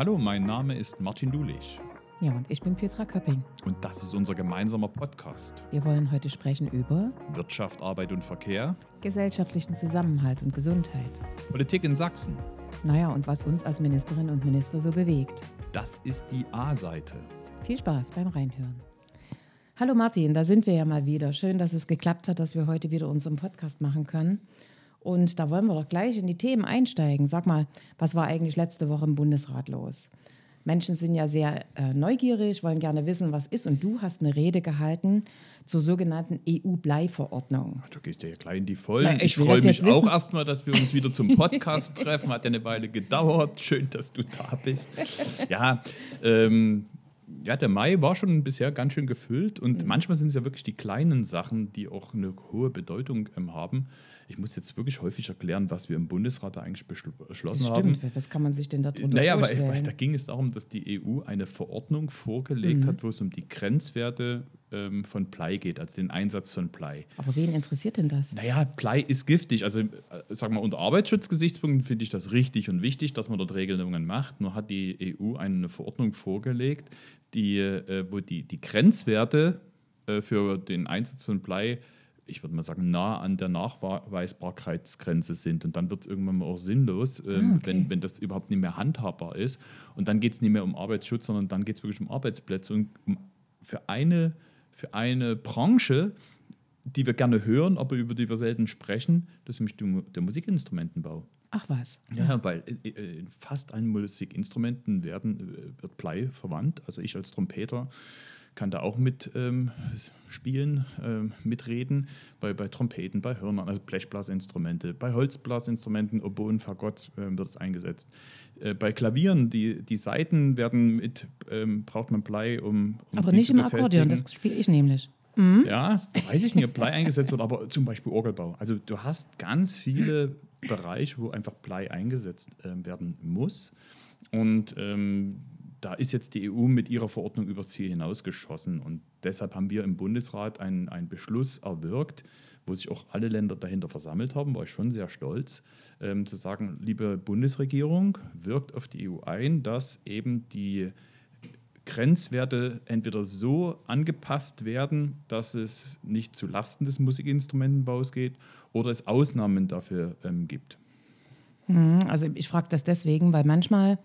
Hallo, mein Name ist Martin Dulich Ja, und ich bin Petra Köpping. und das ist unser gemeinsamer Podcast. Wir wollen heute sprechen über Wirtschaft, Arbeit und Verkehr, gesellschaftlichen Zusammenhalt und Gesundheit. Politik in Sachsen. Naja, und was uns als Ministerinnen und Minister so bewegt. Das ist die A-Seite. Viel Spaß beim Reinhören. Hallo Martin, da sind wir ja mal wieder. Schön, dass es geklappt hat, dass wir heute wieder unseren Podcast machen können. Und da wollen wir doch gleich in die Themen einsteigen. Sag mal, was war eigentlich letzte Woche im Bundesrat los? Menschen sind ja sehr äh, neugierig, wollen gerne wissen, was ist. Und du hast eine Rede gehalten zur sogenannten EU-Bleiverordnung. Du gehst ja gleich in die Vollen. Na, ich ich freue mich auch erstmal, dass wir uns wieder zum Podcast treffen. Hat ja eine Weile gedauert. Schön, dass du da bist. Ja, ähm, ja, der Mai war schon bisher ganz schön gefüllt Mhm. und manchmal sind es ja wirklich die kleinen Sachen, die auch eine hohe Bedeutung ähm, haben. Ich muss jetzt wirklich häufig erklären, was wir im Bundesrat da eigentlich beschl- beschlossen Das haben. stimmt. Was kann man sich denn darunter Naja, weil, vorstellen? weil da ging es darum, dass die EU eine Verordnung vorgelegt Mhm. hat, wo es um die Grenzwerte ähm, von Blei geht, also den Einsatz von Blei. Aber wen interessiert denn das? Naja, Blei ist giftig. Also, äh, sag mal, unter Arbeitsschutzgesichtspunkten finde ich das richtig und wichtig, dass man dort Regelungen macht. Nur hat die EU eine Verordnung vorgelegt, die, äh, wo die, die Grenzwerte äh, für den Einsatz von Blei, ich würde mal sagen, nah an der Nachweisbarkeitsgrenze sind. Und dann wird es irgendwann mal auch sinnlos, ähm, Ah, okay. wenn, wenn das überhaupt nicht mehr handhabbar ist. Und dann geht es nicht mehr um Arbeitsschutz, sondern dann geht es wirklich um Arbeitsplätze. Und um, für, eine, für eine Branche, die wir gerne hören, aber über die wir selten sprechen, das ist nämlich der Musikinstrumentenbau. Ach was. Ja, weil äh, äh, in fast allen Musikinstrumenten werden, äh, wird Blei verwandt. Also ich als Trompeter kann da auch mit ähm, spielen, ähm, mitreden. Bei, bei Trompeten, bei Hörnern, also Blechblasinstrumente, bei Holzblasinstrumenten, Oboen, Fagott äh, wird es eingesetzt. Äh, bei Klavieren, die, die Saiten werden mit, ähm, braucht man Blei, um, um Aber nicht im Akkordeon, das spiele ich nämlich. Ja, da weiß ich nicht, ob Blei eingesetzt wird, aber zum Beispiel Orgelbau. Also du hast ganz viele Bereiche, wo einfach Blei eingesetzt ähm, werden muss. Und ähm, da ist jetzt die EU mit ihrer Verordnung übers Ziel hinausgeschossen. Und deshalb haben wir im Bundesrat einen, einen Beschluss erwirkt, wo sich auch alle Länder dahinter versammelt haben, war ich schon sehr stolz, ähm, zu sagen, liebe Bundesregierung, wirkt auf die EU ein, dass eben die Grenzwerte entweder so angepasst werden, dass es nicht zu Lasten des Musikinstrumentenbaus geht oder es Ausnahmen dafür ähm, gibt. Mhm, Also ich frage das deswegen, weil manchmal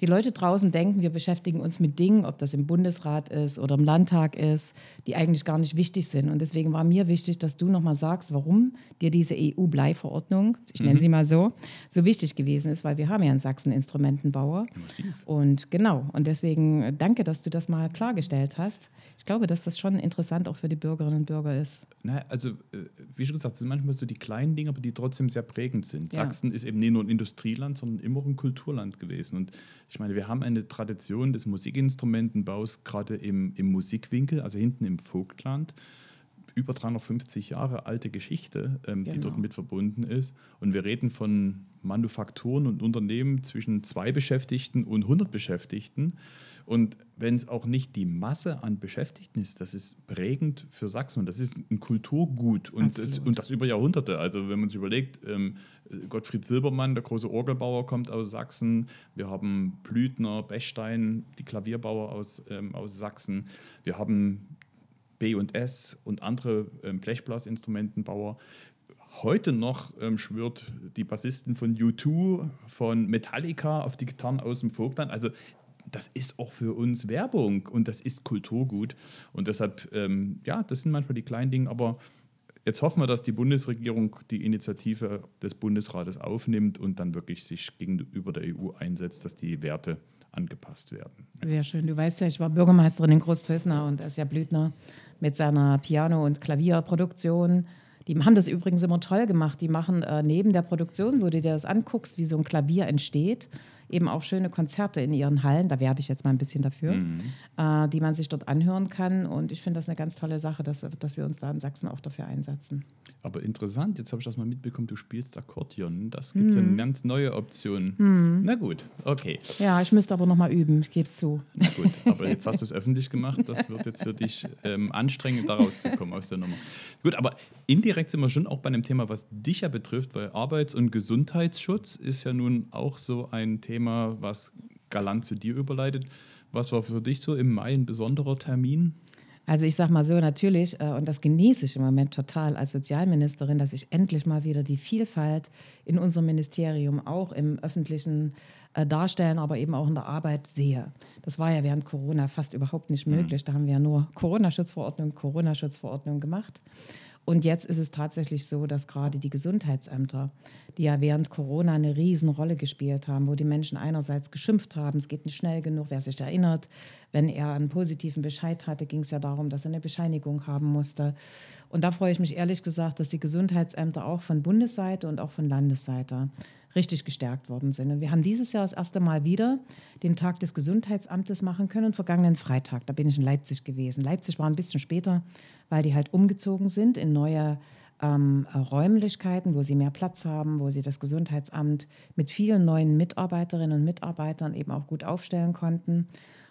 die Leute draußen denken, wir beschäftigen uns mit Dingen, ob das im Bundesrat ist oder im Landtag ist, die eigentlich gar nicht wichtig sind. Und deswegen war mir wichtig, dass du nochmal sagst, warum dir diese EU-Bleiverordnung, ich nenne sie mal so, so wichtig gewesen ist, weil wir haben ja in Sachsen Instrumentenbauer. Massiv. Und genau, und deswegen äh, danke, dass du das mal klargestellt hast. Ich glaube, dass das schon interessant auch für die Bürgerinnen und Bürger ist. Na, also, äh, wie schon gesagt, es sind manchmal so die kleinen Dinge, aber die trotzdem sehr prägend sind. Ja. Sachsen ist eben nicht nur ein Industrieland, sondern immer auch ein Kulturland gewesen. Und ich meine, wir haben eine Tradition des Musikinstrumentenbaus, gerade im, im Musikwinkel, also hinten im Vogtland. Über 350 Jahre alte Geschichte, ähm, die Genau. dort mit verbunden ist. Und wir reden von Manufakturen und Unternehmen zwischen zwei Beschäftigten und 100 Beschäftigten. Und wenn es auch nicht die Masse an Beschäftigten ist, das ist prägend für Sachsen und das ist ein Kulturgut und das, und das über Jahrhunderte. Also wenn man sich überlegt, ähm, Gottfried Silbermann, der große Orgelbauer, kommt aus Sachsen. Wir haben Blüthner, Bechstein, die Klavierbauer aus, ähm, aus Sachsen. Wir haben B&S und andere ähm, Blechblasinstrumentenbauer. Heute noch ähm, schwört die Bassisten von U2, von Metallica auf die Gitarren aus dem Vogtland. Also das ist auch für uns Werbung und das ist Kulturgut. Und deshalb, ähm, ja, das sind manchmal die kleinen Dinge, aber jetzt hoffen wir, dass die Bundesregierung die Initiative des Bundesrates aufnimmt und dann wirklich sich gegenüber der EU einsetzt, dass die Werte angepasst werden. Sehr schön. Du weißt ja, ich war Bürgermeisterin in Großpösner und Asja Blüthner mit seiner Piano- und Klavierproduktion. Die haben das übrigens immer toll gemacht. Die machen äh, neben der Produktion, wo du dir das anguckst, wie so ein Klavier entsteht, eben auch schöne Konzerte in ihren Hallen. Da werbe ich jetzt mal ein bisschen dafür, äh, die man sich dort anhören kann. Und ich finde das eine ganz tolle Sache, dass, dass wir uns da in Sachsen auch dafür einsetzen. Aber interessant, jetzt habe ich das mal mitbekommen, du spielst Akkordeon. Das gibt ja eine ganz neue Option. Na gut, okay. Ja, ich müsste aber noch mal üben, ich gebe es zu. Na gut, aber jetzt hast du es öffentlich gemacht. Das wird jetzt für dich ähm, anstrengend, da rauszukommen aus der Nummer. Gut, aber indirekt sind wir schon auch bei einem Thema, was dich ja betrifft, weil Arbeits- und Gesundheitsschutz ist ja nun auch so ein Thema, was galant zu dir überleitet. Was war für dich so im Mai ein besonderer Termin? Also ich sage mal so, natürlich, äh, und das genieße ich im Moment total als Sozialministerin, dass ich endlich mal wieder die Vielfalt in unserem Ministerium auch im öffentlichen äh, darstellen, aber eben auch in der Arbeit sehe. Das war ja während Corona fast überhaupt nicht mhm. möglich. Da haben wir ja nur Corona-Schutzverordnung, Corona-Schutzverordnung gemacht. Und jetzt ist es tatsächlich so, dass gerade die Gesundheitsämter, die ja während Corona eine Riesenrolle gespielt haben, wo die Menschen einerseits geschimpft haben, es geht nicht schnell genug, wer sich erinnert, wenn er einen positiven Bescheid hatte, ging es ja darum, dass er eine Bescheinigung haben musste. Und da freue ich mich ehrlich gesagt, dass die Gesundheitsämter auch von Bundesseite und auch von Landesseite richtig gestärkt worden sind. Und wir haben dieses Jahr das erste Mal wieder den Tag des Gesundheitsamtes machen können, vergangenen Freitag. Da bin ich in Leipzig gewesen. Leipzig war ein bisschen später, weil die halt umgezogen sind in neue ähm, Räumlichkeiten, wo sie mehr Platz haben, wo sie das Gesundheitsamt mit vielen neuen Mitarbeiterinnen und Mitarbeitern eben auch gut aufstellen konnten.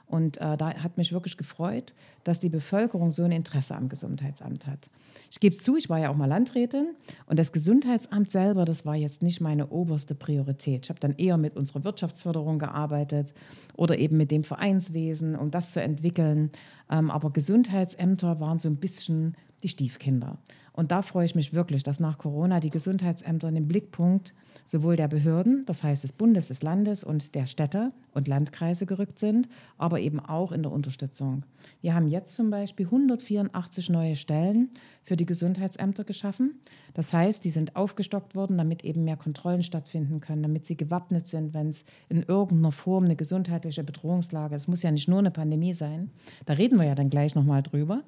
Und äh, da hat mich wirklich gefreut, dass die Bevölkerung so ein Interesse am Gesundheitsamt hat. Ich gebe zu, ich war ja auch mal Landrätin und das Gesundheitsamt selber, das war jetzt nicht meine oberste Priorität. Ich habe dann eher mit unserer Wirtschaftsförderung gearbeitet oder eben mit dem Vereinswesen, um das zu entwickeln. Ähm, aber Gesundheitsämter waren so ein bisschen die Stiefkinder. Und da freue ich mich wirklich, dass nach Corona die Gesundheitsämter in den Blickpunkt sowohl der Behörden, das heißt des Bundes, des Landes und der Städte und Landkreise gerückt sind, aber eben auch in der Unterstützung. Wir haben jetzt zum Beispiel 184 neue Stellen für die Gesundheitsämter geschaffen. Das heißt, die sind aufgestockt worden, damit eben mehr Kontrollen stattfinden können, damit sie gewappnet sind, wenn es in irgendeiner Form eine gesundheitliche Bedrohungslage, es muss ja nicht nur eine Pandemie sein, da reden wir ja dann gleich nochmal drüber,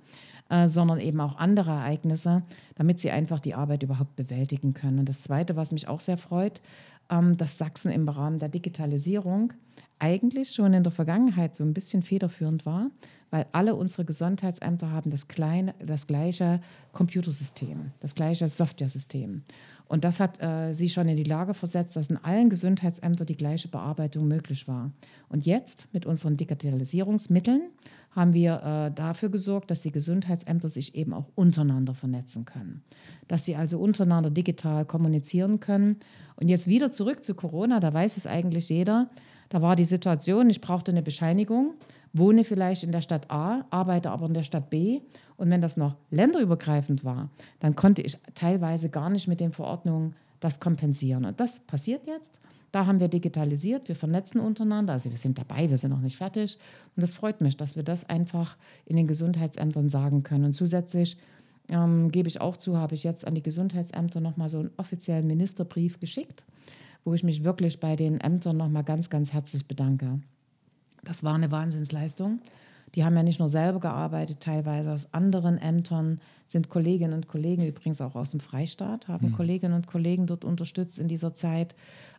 äh, sondern eben auch andere Ereignisse, damit sie einfach die Arbeit überhaupt bewältigen können. Und das Zweite, was mich auch sehr freut, ähm, dass Sachsen im Rahmen der Digitalisierung eigentlich schon in der Vergangenheit so ein bisschen federführend war, weil alle unsere Gesundheitsämter haben das, kleine, das gleiche Computersystem, das gleiche Softwaresystem. Und das hat äh, sie schon in die Lage versetzt, dass in allen Gesundheitsämtern die gleiche Bearbeitung möglich war. Und jetzt mit unseren Digitalisierungsmitteln haben wir äh, dafür gesorgt, dass die Gesundheitsämter sich eben auch untereinander vernetzen können. Dass sie also untereinander digital kommunizieren können. Und jetzt wieder zurück zu Corona, da weiß es eigentlich jeder. Da war die Situation, ich brauchte eine Bescheinigung, wohne vielleicht in der Stadt A, arbeite aber in der Stadt B und wenn das noch länderübergreifend war, dann konnte ich teilweise gar nicht mit den Verordnungen das kompensieren. Und das passiert jetzt. Da haben wir digitalisiert, wir vernetzen untereinander, also wir sind dabei, wir sind noch nicht fertig. Und das freut mich, dass wir das einfach in den Gesundheitsämtern sagen können. Und zusätzlich ähm, gebe ich auch zu, habe ich jetzt an die Gesundheitsämter nochmal so einen offiziellen Ministerbrief geschickt, wo ich mich wirklich bei den Ämtern nochmal ganz, ganz herzlich bedanke. Das war eine Wahnsinnsleistung. Die haben ja nicht nur selber gearbeitet, teilweise aus anderen Ämtern, sind Kolleginnen und Kollegen, übrigens auch aus dem Freistaat, haben mhm. Kolleginnen und Kollegen dort unterstützt in dieser Zeit.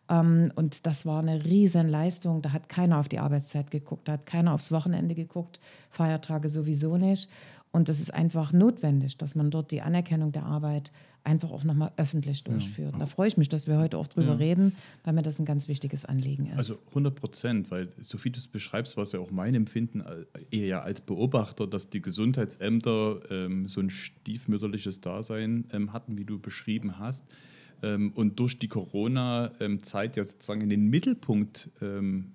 Ähm, und das war eine riesen Leistung. Da hat keiner auf die Arbeitszeit geguckt, da hat keiner aufs Wochenende geguckt, Feiertage sowieso nicht. Und es ist einfach notwendig, dass man dort die Anerkennung der Arbeit einfach auch nochmal öffentlich durchführt. Ja. Da freue ich mich, dass wir heute auch drüber ja. reden, weil mir das ein ganz wichtiges Anliegen ist. Also 100 Prozent, weil so wie du es beschreibst, war es ja auch mein Empfinden, äh, eher als Beobachter, dass die Gesundheitsämter ähm, so ein stiefmütterliches Dasein ähm, hatten, wie du beschrieben hast. Ähm, und durch die Corona-Zeit ja sozusagen in den Mittelpunkt ähm,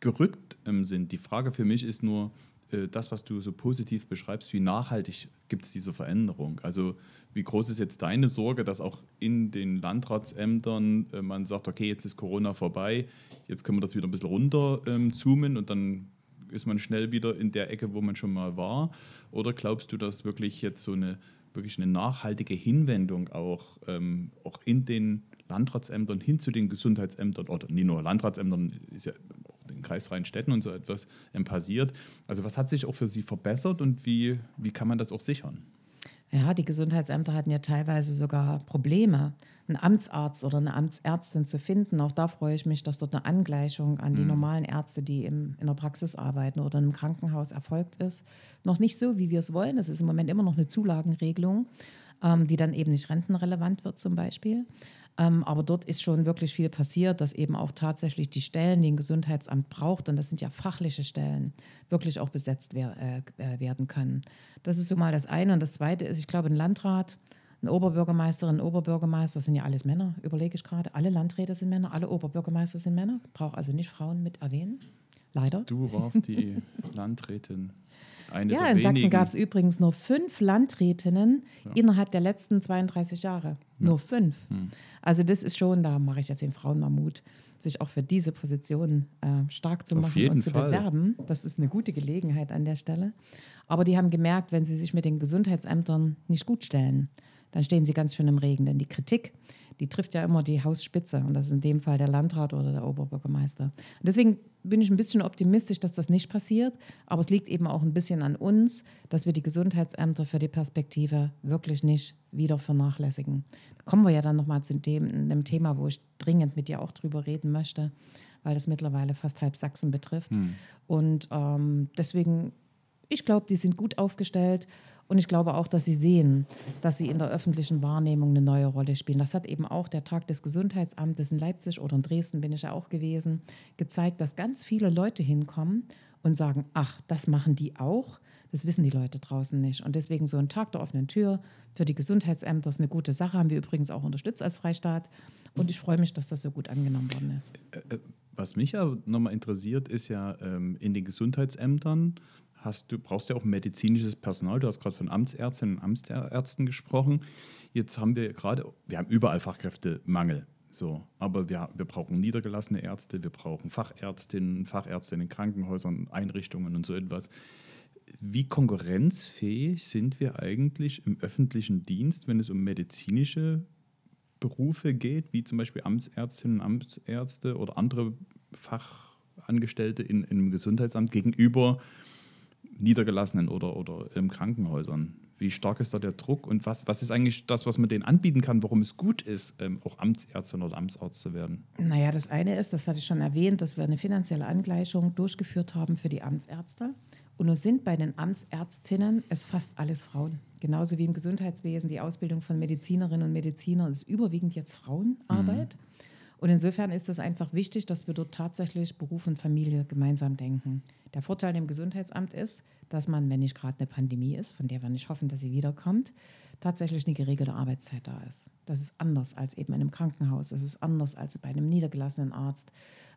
gerückt ähm, sind. Die Frage für mich ist nur, äh, das, was du so positiv beschreibst, wie nachhaltig gibt es diese Veränderung? Also wie groß ist jetzt deine Sorge, dass auch in den Landratsämtern äh, man sagt, okay, jetzt ist Corona vorbei, jetzt können wir das wieder ein bisschen runterzoomen ähm, und dann ist man schnell wieder in der Ecke, wo man schon mal war? Oder glaubst du, dass wirklich jetzt so eine wirklich eine nachhaltige Hinwendung auch, ähm, auch in den Landratsämtern hin zu den Gesundheitsämtern oder nicht nur Landratsämtern, ist ja den kreisfreien Städten und so etwas ähm, passiert. Also was hat sich auch für Sie verbessert und wie, wie kann man das auch sichern? Ja, die Gesundheitsämter hatten ja teilweise sogar Probleme, einen Amtsarzt oder eine Amtsärztin zu finden. Auch da freue ich mich, dass dort eine Angleichung an die mhm. normalen Ärzte, die im, in der Praxis arbeiten oder im Krankenhaus erfolgt ist. Noch nicht so, wie wir es wollen. Das ist im Moment immer noch eine Zulagenregelung, ähm, die dann eben nicht rentenrelevant wird zum Beispiel. Ähm, aber dort ist schon wirklich viel passiert, dass eben auch tatsächlich die Stellen, die ein Gesundheitsamt braucht, und das sind ja fachliche Stellen, wirklich auch besetzt wer, äh, äh, werden können. Das ist so mal das eine. Und das zweite ist, ich glaube, ein Landrat, Eine Oberbürgermeisterin, Oberbürgermeister sind ja alles Männer, überlege ich gerade. Alle Landräte sind Männer, alle Oberbürgermeister sind Männer. Brauche also nicht Frauen mit erwähnen. Leider. Du warst die Landrätin. Eine ja, in Sachsen gab es übrigens nur fünf Landrätinnen ja. innerhalb der letzten 32 Jahre. Ja. Nur fünf. Hm. Also das ist schon, da mache ich jetzt den Frauen mal Mut, sich auch für diese Position äh, stark zu machen und zu Fall. bewerben. Das ist eine gute Gelegenheit an der Stelle. Aber die haben gemerkt, wenn sie sich mit den Gesundheitsämtern nicht gut stellen, dann stehen sie ganz schön im Regen. Denn die Kritik, die trifft ja immer die Hausspitze. Und das ist in dem Fall der Landrat oder der Oberbürgermeister. Und deswegen bin ich ein bisschen optimistisch, dass das nicht passiert. Aber es liegt eben auch ein bisschen an uns, dass wir die Gesundheitsämter für die Perspektive wirklich nicht wieder vernachlässigen. Da kommen wir ja dann nochmal zu dem, einem Thema, wo ich dringend mit dir auch drüber reden möchte, weil das mittlerweile fast halb Sachsen betrifft. Hm. Und ähm, deswegen, ich glaube, die sind gut aufgestellt. Und ich glaube auch, dass sie sehen, dass sie in der öffentlichen Wahrnehmung eine neue Rolle spielen. Das hat eben auch der Tag des Gesundheitsamtes in Leipzig oder in Dresden bin ich ja auch gewesen, gezeigt, dass ganz viele Leute hinkommen und sagen, ach, das machen die auch. Das wissen die Leute draußen nicht. Und deswegen so ein Tag der offenen Tür für die Gesundheitsämter ist eine gute Sache, haben wir übrigens auch unterstützt als Freistaat. Und ich freue mich, dass das so gut angenommen worden ist. Äh, äh, was mich ja nochmal interessiert, ist ja ähm, in den Gesundheitsämtern hast du brauchst ja auch medizinisches Personal. Du hast gerade von Amtsärztinnen und Amtsärzten gesprochen. Jetzt haben wir gerade, wir haben überall Fachkräftemangel. So, aber wir, wir brauchen niedergelassene Ärzte, wir brauchen Fachärztinnen, Fachärzte in Krankenhäusern, Einrichtungen und so etwas. Wie konkurrenzfähig sind wir eigentlich im öffentlichen Dienst, wenn es um medizinische Berufe geht, wie zum Beispiel Amtsärztinnen und Amtsärzte oder andere Fachangestellte in, in einem Gesundheitsamt gegenüber niedergelassenen oder, oder ähm, Krankenhäusern? Wie stark ist da der Druck und was, was ist eigentlich das, was man denen anbieten kann, warum es gut ist, ähm, auch Amtsärztin oder Amtsarzt zu werden? Naja, das eine ist, das hatte ich schon erwähnt, dass wir eine finanzielle Angleichung durchgeführt haben für die Amtsärzte. Und nur sind bei den Amtsärztinnen es fast alles Frauen. Genauso wie im Gesundheitswesen die Ausbildung von Medizinerinnen und Medizinern ist überwiegend jetzt Frauenarbeit. Mhm. Und insofern ist es einfach wichtig, dass wir dort tatsächlich Beruf und Familie gemeinsam denken. Der Vorteil im Gesundheitsamt ist, dass man, wenn nicht gerade eine Pandemie ist, von der wir nicht hoffen, dass sie wiederkommt, tatsächlich eine geregelte Arbeitszeit da ist. Das ist anders als eben in einem Krankenhaus, das ist anders als bei einem niedergelassenen Arzt.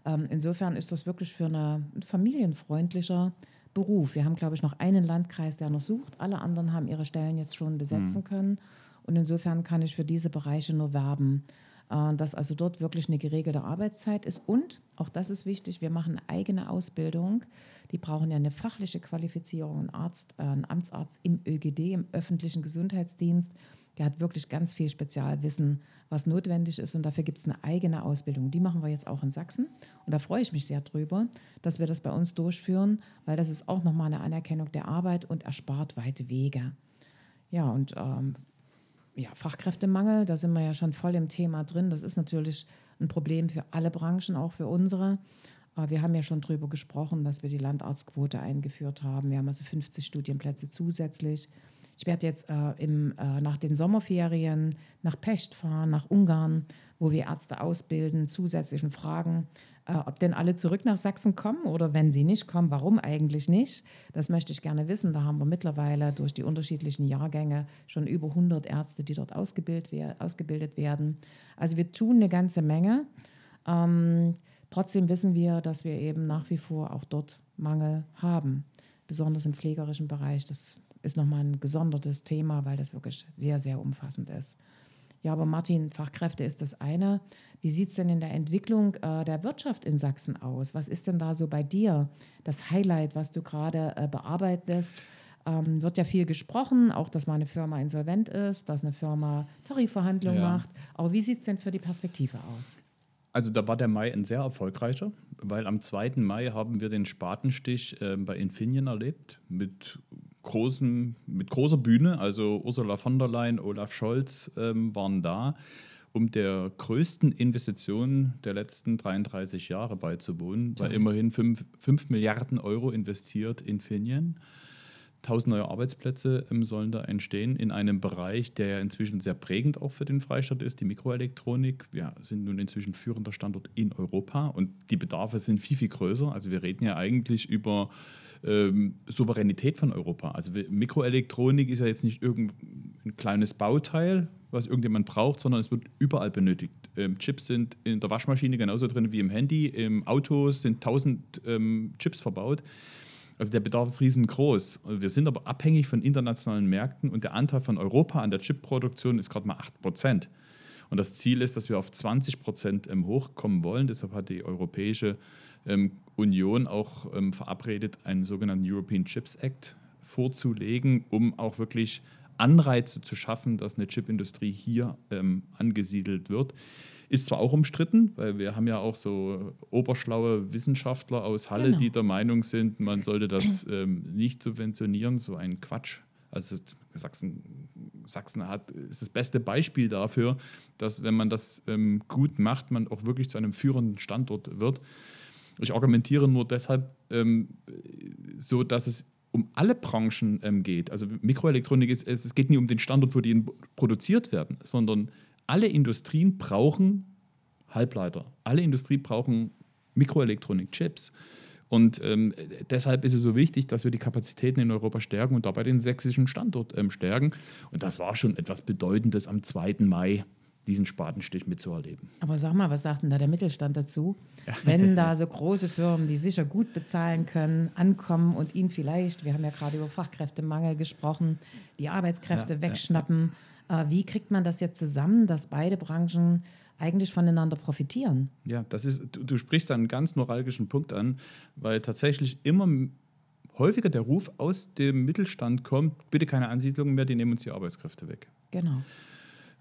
Ähm, insofern ist das wirklich für eine, ein familienfreundlicher Beruf. Wir haben, glaube ich, noch einen Landkreis, der noch sucht. Alle anderen haben ihre Stellen jetzt schon besetzen mhm. können. Und insofern kann ich für diese Bereiche nur werben. Äh, dass also dort wirklich eine geregelte Arbeitszeit ist. Und, auch das ist wichtig, wir machen eigene Ausbildung. Die brauchen ja eine fachliche Qualifizierung. Ein, Arzt, äh, ein Amtsarzt im ÖGD, im öffentlichen Gesundheitsdienst, der hat wirklich ganz viel Spezialwissen, was notwendig ist. Und dafür gibt es eine eigene Ausbildung. Die machen wir jetzt auch in Sachsen. Und da freue ich mich sehr drüber, dass wir das bei uns durchführen, weil das ist auch nochmal eine Anerkennung der Arbeit und erspart weite Wege. Ja, und ähm, ja, Fachkräftemangel, da sind wir ja schon voll im Thema drin. Das ist natürlich ein Problem für alle Branchen, auch für unsere. Wir haben ja schon darüber gesprochen, dass wir die Landarztquote eingeführt haben. Wir haben also 50 Studienplätze zusätzlich. Ich werde jetzt äh, im, äh, nach den Sommerferien nach Pest fahren, nach Ungarn, wo wir Ärzte ausbilden, zusätzlichen Fragen, äh, ob denn alle zurück nach Sachsen kommen oder wenn sie nicht kommen, warum eigentlich nicht? Das möchte ich gerne wissen. Da haben wir mittlerweile durch die unterschiedlichen Jahrgänge schon über 100 Ärzte, die dort ausgebildet, ausgebildet werden. Also wir tun eine ganze Menge. Ähm, trotzdem wissen wir, dass wir eben nach wie vor auch dort Mangel haben, besonders im pflegerischen Bereich. Das ist nochmal ein gesondertes Thema, weil das wirklich sehr, sehr umfassend ist. Ja, aber Martin, Fachkräfte ist das eine. Wie sieht es denn in der Entwicklung äh, der Wirtschaft in Sachsen aus? Was ist denn da so bei dir das Highlight, was du gerade äh, bearbeitest? Ähm, wird ja viel gesprochen, auch dass mal eine Firma insolvent ist, dass eine Firma Tarifverhandlungen ja. macht. Aber wie sieht es denn für die Perspektive aus? Also da war der Mai ein sehr erfolgreicher, weil am 2. Mai haben wir den Spatenstich äh, bei Infineon erlebt mit großen, mit großer Bühne. Also Ursula von der Leyen, Olaf Scholz ähm, waren da, um der größten Investition der letzten 33 Jahre beizuwohnen, weil immerhin 5 Milliarden Euro investiert in Infineon. 1000 neue Arbeitsplätze ähm, sollen da entstehen in einem Bereich, der ja inzwischen sehr prägend auch für den Freistaat ist, die Mikroelektronik. Wir sind nun inzwischen führender Standort in Europa und die Bedarfe sind viel, viel größer. Also wir reden ja eigentlich über ähm, Souveränität von Europa. Also Mikroelektronik ist ja jetzt nicht irgendein kleines Bauteil, was irgendjemand braucht, sondern es wird überall benötigt. Ähm, Chips sind in der Waschmaschine genauso drin wie im Handy, im Auto sind 1000 ähm, Chips verbaut. Also der Bedarf ist riesengroß. Wir sind aber abhängig von internationalen Märkten und der Anteil von Europa an der Chipproduktion ist gerade mal 8 Prozent. Und das Ziel ist, dass wir auf 20 Prozent ähm, hochkommen wollen. Deshalb hat die Europäische ähm, Union auch ähm, verabredet, einen sogenannten European Chips Act vorzulegen, um auch wirklich Anreize zu schaffen, dass eine Chipindustrie hier angesiedelt wird. Ist zwar auch umstritten, weil wir haben ja auch so oberschlaue Wissenschaftler aus Halle, genau. die der Meinung sind, man sollte das ähm, nicht subventionieren, so ein Quatsch. Also Sachsen, Sachsen hat, ist das beste Beispiel dafür, dass wenn man das ähm, gut macht, man auch wirklich zu einem führenden Standort wird. Ich argumentiere nur deshalb ähm, so, dass es um alle Branchen ähm, geht. Also Mikroelektronik ist, es geht nie um den Standort, wo die produziert werden, sondern alle Industrien brauchen Halbleiter. Alle Industrien brauchen Mikroelektronik-Chips. Und ähm, deshalb ist es so wichtig, dass wir die Kapazitäten in Europa stärken und dabei den sächsischen Standort ähm, stärken. Und das war schon etwas Bedeutendes am 2. Mai diesen Spatenstich mitzuerleben. Aber sag mal, was sagt denn da der Mittelstand dazu? Wenn da so große Firmen, die sicher gut bezahlen können, ankommen und ihnen vielleicht, wir haben ja gerade über Fachkräftemangel gesprochen, die Arbeitskräfte ja, wegschnappen. Ja, wie kriegt man das jetzt zusammen, dass beide Branchen eigentlich voneinander profitieren? Ja, das ist, du, du sprichst einen ganz neuralgischen Punkt an, weil tatsächlich immer häufiger der Ruf aus dem Mittelstand kommt, bitte keine Ansiedlungen mehr, die nehmen uns die Arbeitskräfte weg. Genau.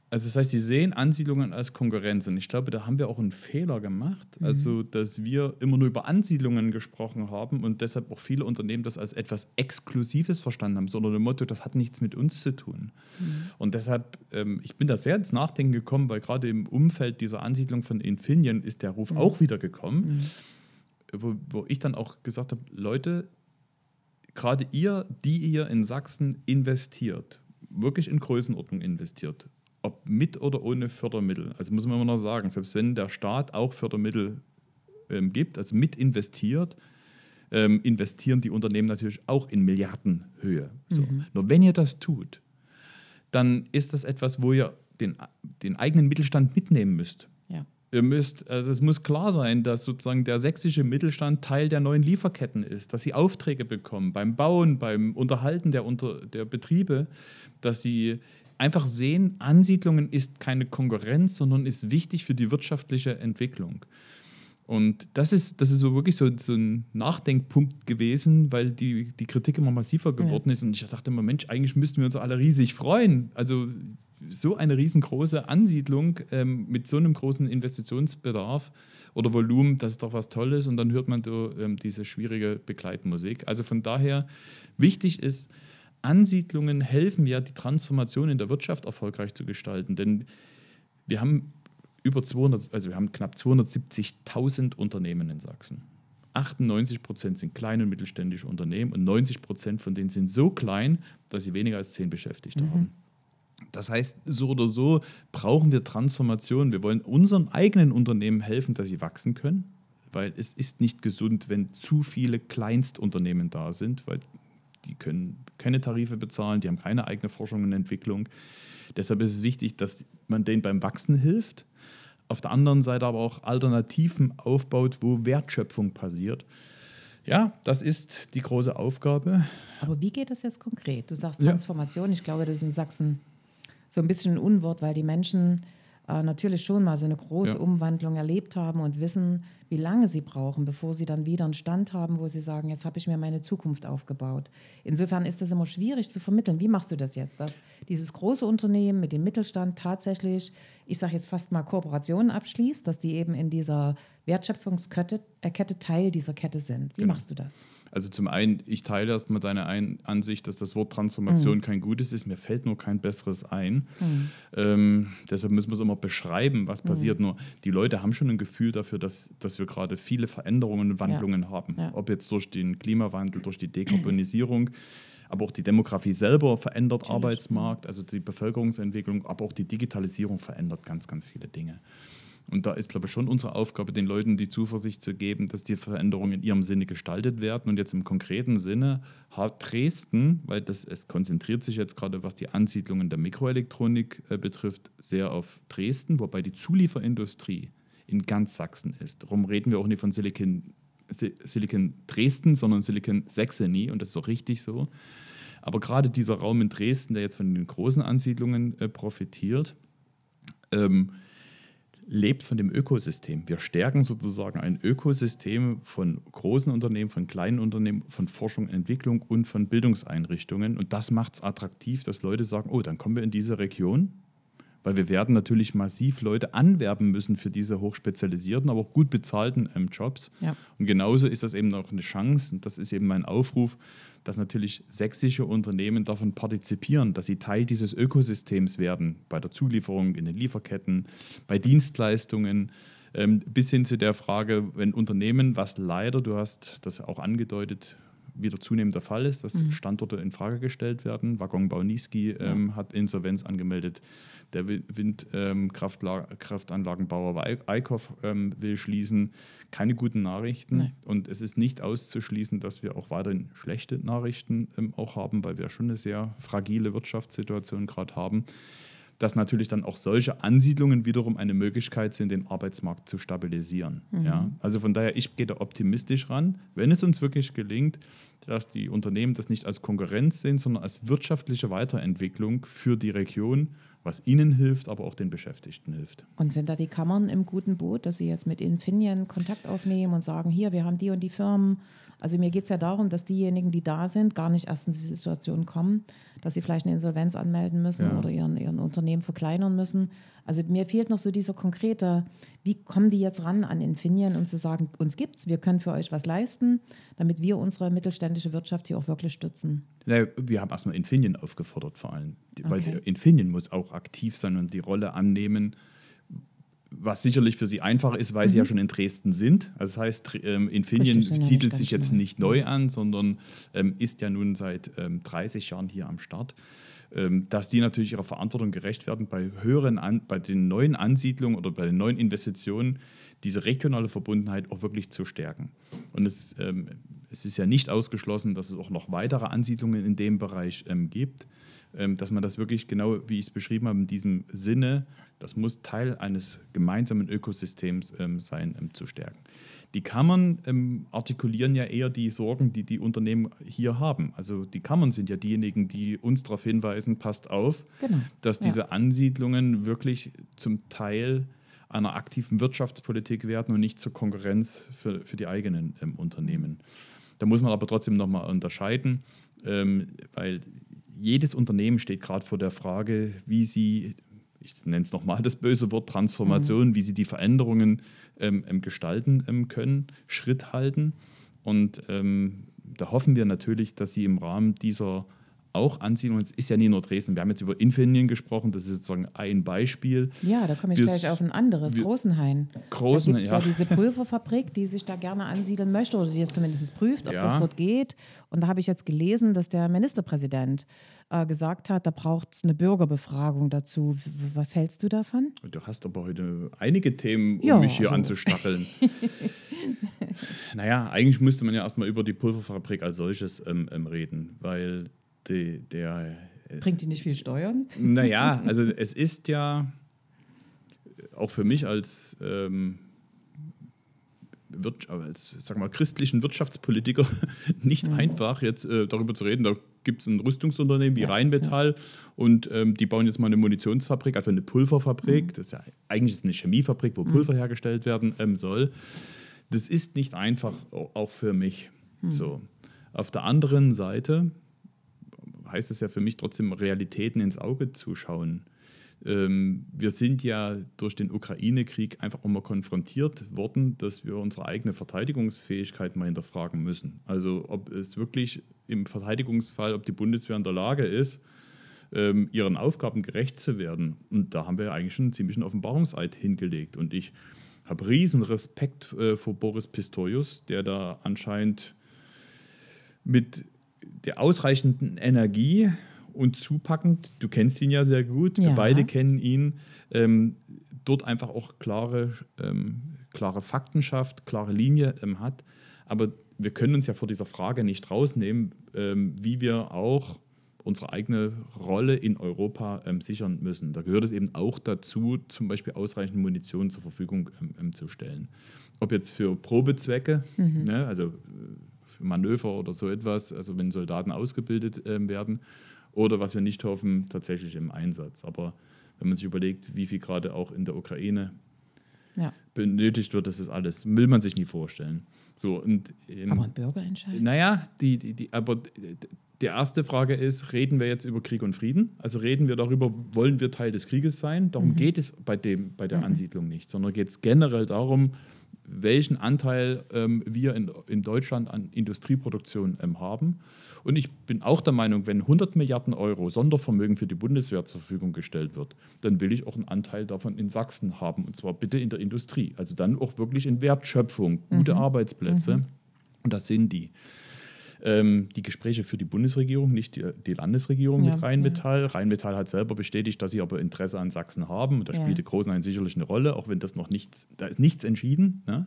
Also das heißt, sie sehen Ansiedlungen als Konkurrenz. Und ich glaube, da haben wir auch einen Fehler gemacht. Mhm. Also, dass wir immer nur über Ansiedlungen gesprochen haben und deshalb auch viele Unternehmen das als etwas Exklusives verstanden haben, sondern dem Motto, das hat nichts mit uns zu tun. Mhm. Und deshalb, ähm, ich bin da sehr ins Nachdenken gekommen, weil gerade im Umfeld dieser Ansiedlung von Infineon ist der Ruf mhm. auch wieder gekommen, mhm. wo, wo ich dann auch gesagt habe, Leute, gerade ihr, die ihr in Sachsen investiert, wirklich in Größenordnung investiert, ob mit oder ohne Fördermittel. Also muss man immer noch sagen, selbst wenn der Staat auch Fördermittel ähm, gibt, also mit investiert, ähm, investieren die Unternehmen natürlich auch in Milliardenhöhe. So. Mhm. Nur wenn ihr das tut, dann ist das etwas, wo ihr den, den eigenen Mittelstand mitnehmen müsst. Ja. Ihr müsst, also es muss klar sein, dass sozusagen der sächsische Mittelstand Teil der neuen Lieferketten ist, dass sie Aufträge bekommen beim Bauen, beim Unterhalten der, Unter der Betriebe, dass sie einfach sehen, Ansiedlungen ist keine Konkurrenz, sondern ist wichtig für die wirtschaftliche Entwicklung. Und das ist, das ist so wirklich so, so ein Nachdenkpunkt gewesen, weil die, die Kritik immer massiver geworden ja. ist. Und ich dachte immer, Mensch, eigentlich müssten wir uns alle riesig freuen. Also so eine riesengroße Ansiedlung ähm, mit so einem großen Investitionsbedarf oder Volumen, das ist doch was Tolles. Und dann hört man so ähm, diese schwierige Begleitmusik. Also von daher, wichtig ist, Ansiedlungen helfen ja, die Transformation in der Wirtschaft erfolgreich zu gestalten. Denn wir haben über 200, also wir haben knapp 270.000 Unternehmen in Sachsen. 98 Prozent sind kleine und mittelständische Unternehmen und 90 Prozent von denen sind so klein, dass sie weniger als zehn Beschäftigte mhm. haben. Das heißt, so oder so brauchen wir Transformation. Wir wollen unseren eigenen Unternehmen helfen, dass sie wachsen können, weil es ist nicht gesund, wenn zu viele Kleinstunternehmen da sind, weil die können keine Tarife bezahlen, die haben keine eigene Forschung und Entwicklung. Deshalb ist es wichtig, dass man denen beim Wachsen hilft. Auf der anderen Seite aber auch Alternativen aufbaut, wo Wertschöpfung passiert. Ja, das ist die große Aufgabe. Aber wie geht das jetzt konkret? Du sagst Transformation. Ja. Ich glaube, das ist in Sachsen so ein bisschen ein Unwort, weil die Menschen äh, natürlich schon mal so eine große ja. Umwandlung erlebt haben und wissen, wie lange sie brauchen, bevor sie dann wieder einen Stand haben, wo sie sagen, jetzt habe ich mir meine Zukunft aufgebaut. Insofern ist das immer schwierig zu vermitteln. Wie machst du das jetzt, dass dieses große Unternehmen mit dem Mittelstand tatsächlich, ich sage jetzt fast mal Kooperationen abschließt, dass die eben in dieser Wertschöpfungskette äh, Teil dieser Kette sind? Wie genau. machst du das? Also zum einen, ich teile erstmal deine ein Ansicht, dass das Wort Transformation mhm. kein gutes ist. Mir fällt nur kein besseres ein. Mhm. Ähm, deshalb müssen wir es immer beschreiben, was mhm. passiert. Nur die Leute haben schon ein Gefühl dafür, dass, dass wir gerade viele Veränderungen und Wandlungen ja. haben. Ja. Ob jetzt durch den Klimawandel, durch die Dekarbonisierung. aber auch die Demografie selber verändert Natürlich. Arbeitsmarkt, also die Bevölkerungsentwicklung, aber auch die Digitalisierung verändert ganz, ganz viele Dinge. Und da ist, glaube ich, schon unsere Aufgabe, den Leuten die Zuversicht zu geben, dass die Veränderungen in ihrem Sinne gestaltet werden. Und jetzt im konkreten Sinne hat Dresden, weil das, es konzentriert sich jetzt gerade, was die Ansiedlungen der Mikroelektronik äh, betrifft, sehr auf Dresden, wobei die Zulieferindustrie in ganz Sachsen ist. Darum reden wir auch nicht von Silicon, Silicon Dresden, sondern Silicon Saxony und das ist auch richtig so. Aber gerade dieser Raum in Dresden, der jetzt von den großen Ansiedlungen äh, profitiert, ähm, lebt von dem Ökosystem. Wir stärken sozusagen ein Ökosystem von großen Unternehmen, von kleinen Unternehmen, von Forschung, Entwicklung und von Bildungseinrichtungen. Und das macht es attraktiv, dass Leute sagen, oh, dann kommen wir in diese Region, weil wir werden natürlich massiv Leute anwerben müssen für diese hochspezialisierten, aber auch gut bezahlten ähm, Jobs. Ja. Und genauso ist das eben auch eine Chance, und das ist eben mein Aufruf, dass natürlich sächsische Unternehmen davon partizipieren, dass sie Teil dieses Ökosystems werden, bei der Zulieferung, in den Lieferketten, bei Dienstleistungen, ähm, bis hin zu der Frage, wenn Unternehmen, was leider, du hast das auch angedeutet, wieder zunehend der Fall ist, dass mhm. Standorte in Frage gestellt werden. Waggonbau Niski ähm, ja. hat Insolvenz angemeldet. Der Windkraftanlagenbauer ähm, Eickhoff ähm, will schließen. Keine guten Nachrichten. Nee. Und es ist nicht auszuschließen, dass wir auch weiterhin schlechte Nachrichten ähm, auch haben, weil wir schon eine sehr fragile Wirtschaftssituation gerade haben dass natürlich dann auch solche Ansiedlungen wiederum eine Möglichkeit sind, den Arbeitsmarkt zu stabilisieren. Mhm. Ja? Also von daher, ich gehe da optimistisch ran, wenn es uns wirklich gelingt, dass die Unternehmen das nicht als Konkurrenz sehen, sondern als wirtschaftliche Weiterentwicklung für die Region was ihnen hilft, aber auch den Beschäftigten hilft. Und sind da die Kammern im guten Boot, dass sie jetzt mit Infineon Kontakt aufnehmen und sagen, hier, wir haben die und die Firmen. Also mir geht es ja darum, dass diejenigen, die da sind, gar nicht erst in die Situation kommen, dass sie vielleicht eine Insolvenz anmelden müssen ja. oder ihren, ihren Unternehmen verkleinern müssen. Also mir fehlt noch so dieser konkrete, wie kommen die jetzt ran an Infineon, um zu sagen, uns gibt's, wir können für euch was leisten, damit wir unsere mittelständische Wirtschaft hier auch wirklich stützen. Ja, wir haben erstmal Infineon aufgefordert vor allem, weil okay. Infineon muss auch aktiv sein und die Rolle annehmen, was sicherlich für sie einfacher ist, weil mhm. sie ja mhm. schon in Dresden sind. Also das heißt, ähm, Infineon siedelt sich jetzt nicht neu an, sondern ähm, ist ja nun seit ähm, 30 Jahren hier am Start. Ähm, dass die natürlich ihrer Verantwortung gerecht werden, bei höheren, an, bei den neuen Ansiedlungen oder bei den neuen Investitionen diese regionale Verbundenheit auch wirklich zu stärken. Und es, ähm, es ist ja nicht ausgeschlossen, dass es auch noch weitere Ansiedlungen in dem Bereich ähm, gibt, dass man das wirklich genau, wie ich es beschrieben habe, in diesem Sinne, das muss Teil eines gemeinsamen Ökosystems ähm, sein, ähm, zu stärken. Die Kammern ähm, artikulieren ja eher die Sorgen, die die Unternehmen hier haben. Also die Kammern sind ja diejenigen, die uns darauf hinweisen, passt auf, genau. dass diese ja. Ansiedlungen wirklich zum Teil einer aktiven Wirtschaftspolitik werden und nicht zur Konkurrenz für, für die eigenen ähm, Unternehmen. Da muss man aber trotzdem nochmal unterscheiden, ähm, weil jedes Unternehmen steht gerade vor der Frage, wie sie ich nenne es nochmal das böse Wort Transformation, mhm. wie sie die Veränderungen ähm, ähm, gestalten ähm, können, Schritt halten. Und ähm, da hoffen wir natürlich, dass sie im Rahmen dieser auch anziehen. Und es ist ja nicht nur Dresden. Wir haben jetzt über Infineon gesprochen, das ist sozusagen ein Beispiel. Ja, da komme ich wir, gleich auf ein anderes, wir, Großenhain. Großenhain, da ja. ja. diese Pulverfabrik, die sich da gerne ansiedeln möchte oder die es zumindest prüft, ob ja. das dort geht. Und da habe ich jetzt gelesen, dass der Ministerpräsident äh, gesagt hat, da braucht es eine Bürgerbefragung dazu. Was hältst du davon? Du hast aber heute einige Themen, um ja, mich hier also. anzustacheln. naja, eigentlich müsste man ja erstmal über die Pulverfabrik als solches ähm, ähm, reden, weil die, der. Bringt die nicht viel Steuern? Naja, also es ist ja auch für mich als, ähm, als sag mal, christlichen Wirtschaftspolitiker nicht mhm. einfach, jetzt äh, darüber zu reden. Da gibt es ein Rüstungsunternehmen wie ja, Rheinmetall ja. und ähm, die bauen jetzt mal eine Munitionsfabrik, also eine Pulverfabrik. Mhm. Das ist ja eigentlich ist eine Chemiefabrik, wo mhm. Pulver hergestellt werden ähm, soll. Das ist nicht einfach, auch für mich. Mhm. So. Auf der anderen Seite heißt es ja für mich trotzdem, Realitäten ins Auge zu schauen. Ähm, wir sind ja durch den Ukraine-Krieg einfach immer konfrontiert worden, dass wir unsere eigene Verteidigungsfähigkeit mal hinterfragen müssen. Also ob es wirklich im Verteidigungsfall, ob die Bundeswehr in der Lage ist, ähm, ihren Aufgaben gerecht zu werden. Und da haben wir eigentlich schon einen ziemlichen Offenbarungseid hingelegt. Und ich habe riesen Respekt äh, vor Boris Pistorius, der da anscheinend mit der ausreichenden Energie und zupackend, du kennst ihn ja sehr gut, wir Ja. beide kennen ihn, ähm, dort einfach auch klare, ähm, klare Fakten schafft, klare Linie ähm, hat. Aber wir können uns ja vor dieser Frage nicht rausnehmen, ähm, wie wir auch unsere eigene Rolle in Europa ähm, sichern müssen. Da gehört es eben auch dazu, zum Beispiel ausreichend Munition zur Verfügung ähm, zu stellen. Ob jetzt für Probezwecke, ne, also äh, Manöver oder so etwas, also wenn Soldaten ausgebildet ähm, werden, oder was wir nicht hoffen, tatsächlich im Einsatz. Aber wenn man sich überlegt, wie viel gerade auch in der Ukraine Ja. benötigt wird, das ist alles, will man sich nie vorstellen. So, und in, Aber ein Bürgerentscheid? naja, die, die, die, aber die erste Frage ist, reden wir jetzt über Krieg und Frieden? Also reden wir darüber, wollen wir Teil des Krieges sein? Darum geht es bei, dem, bei der Ansiedlung nicht, sondern geht es generell darum, welchen Anteil ähm, wir in, in Deutschland an Industrieproduktion ähm, haben. Und ich bin auch der Meinung, wenn 100 Milliarden Euro Sondervermögen für die Bundeswehr zur Verfügung gestellt wird, dann will ich auch einen Anteil davon in Sachsen haben. Und zwar bitte in der Industrie. Also dann auch wirklich in Wertschöpfung, gute Arbeitsplätze. Und das sind die. Ähm, die Gespräche für die Bundesregierung, nicht die, die Landesregierung Ja, mit Rheinmetall. Rheinmetall hat selber bestätigt, dass sie aber Interesse an Sachsen haben. Und da Ja. spielte Großenhain sicherlich eine Rolle, auch wenn das noch nichts, da ist nichts entschieden. Ne?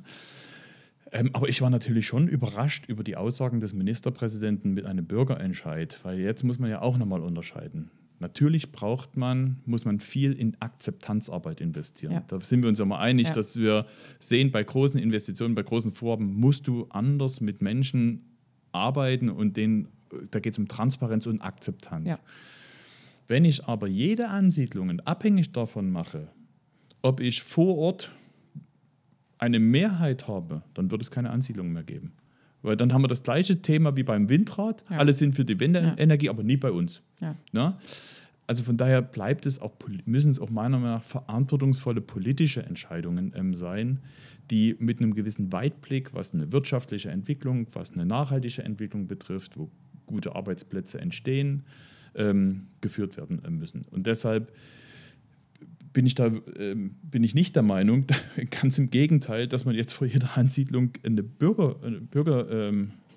Ähm, aber ich war natürlich schon überrascht über die Aussagen des Ministerpräsidenten mit einem Bürgerentscheid, weil jetzt muss man ja auch nochmal unterscheiden. Natürlich braucht man, muss man viel in Akzeptanzarbeit investieren. Ja. Da sind wir uns ja mal einig, Ja. dass wir sehen, bei großen Investitionen, bei großen Vorhaben musst du anders mit Menschen arbeiten und denen, da geht es um Transparenz und Akzeptanz. Ja. Wenn ich aber jede Ansiedlung abhängig davon mache, ob ich vor Ort eine Mehrheit habe, dann wird es keine Ansiedlung mehr geben. Weil dann haben wir das gleiche Thema wie beim Windrad. Ja. Alle sind für die Windenergie, aber nie bei uns. Ja. Ne? Also von daher bleibt es auch, müssen es auch meiner Meinung nach verantwortungsvolle politische Entscheidungen ähm, sein, die mit einem gewissen Weitblick, was eine wirtschaftliche Entwicklung, was eine nachhaltige Entwicklung betrifft, wo gute Arbeitsplätze entstehen, ähm, geführt werden äh, müssen. Und deshalb bin ich da ähm, bin ich nicht der Meinung, ganz im Gegenteil, dass man jetzt vor jeder Ansiedlung eine Bürger, eine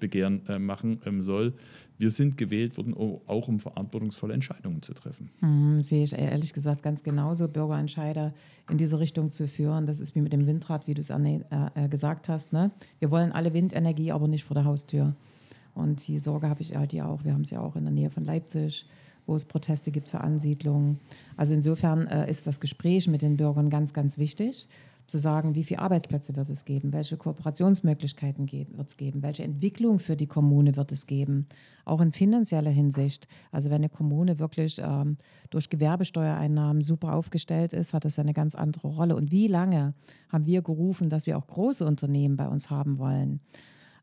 Bürgerbegehren äh, machen ähm, soll. Wir sind gewählt worden, auch um verantwortungsvolle Entscheidungen zu treffen. Hm, sehe ich ehrlich gesagt ganz genauso, Bürgerentscheider in diese Richtung zu führen. Das ist wie mit dem Windrad, wie du es äh, äh, gesagt hast. Ne? Wir wollen alle Windenergie, aber nicht vor der Haustür. Und die Sorge habe ich halt hier auch. Wir haben es ja auch in der Nähe von Leipzig, wo es Proteste gibt für Ansiedlungen. Also insofern äh, ist das Gespräch mit den Bürgern ganz, ganz wichtig, zu sagen, wie viele Arbeitsplätze wird es geben, welche Kooperationsmöglichkeiten wird es geben, welche Entwicklung für die Kommune wird es geben, auch in finanzieller Hinsicht. Also wenn eine Kommune wirklich ähm, durch Gewerbesteuereinnahmen super aufgestellt ist, hat das eine ganz andere Rolle. Und wie lange haben wir gerufen, dass wir auch große Unternehmen bei uns haben wollen?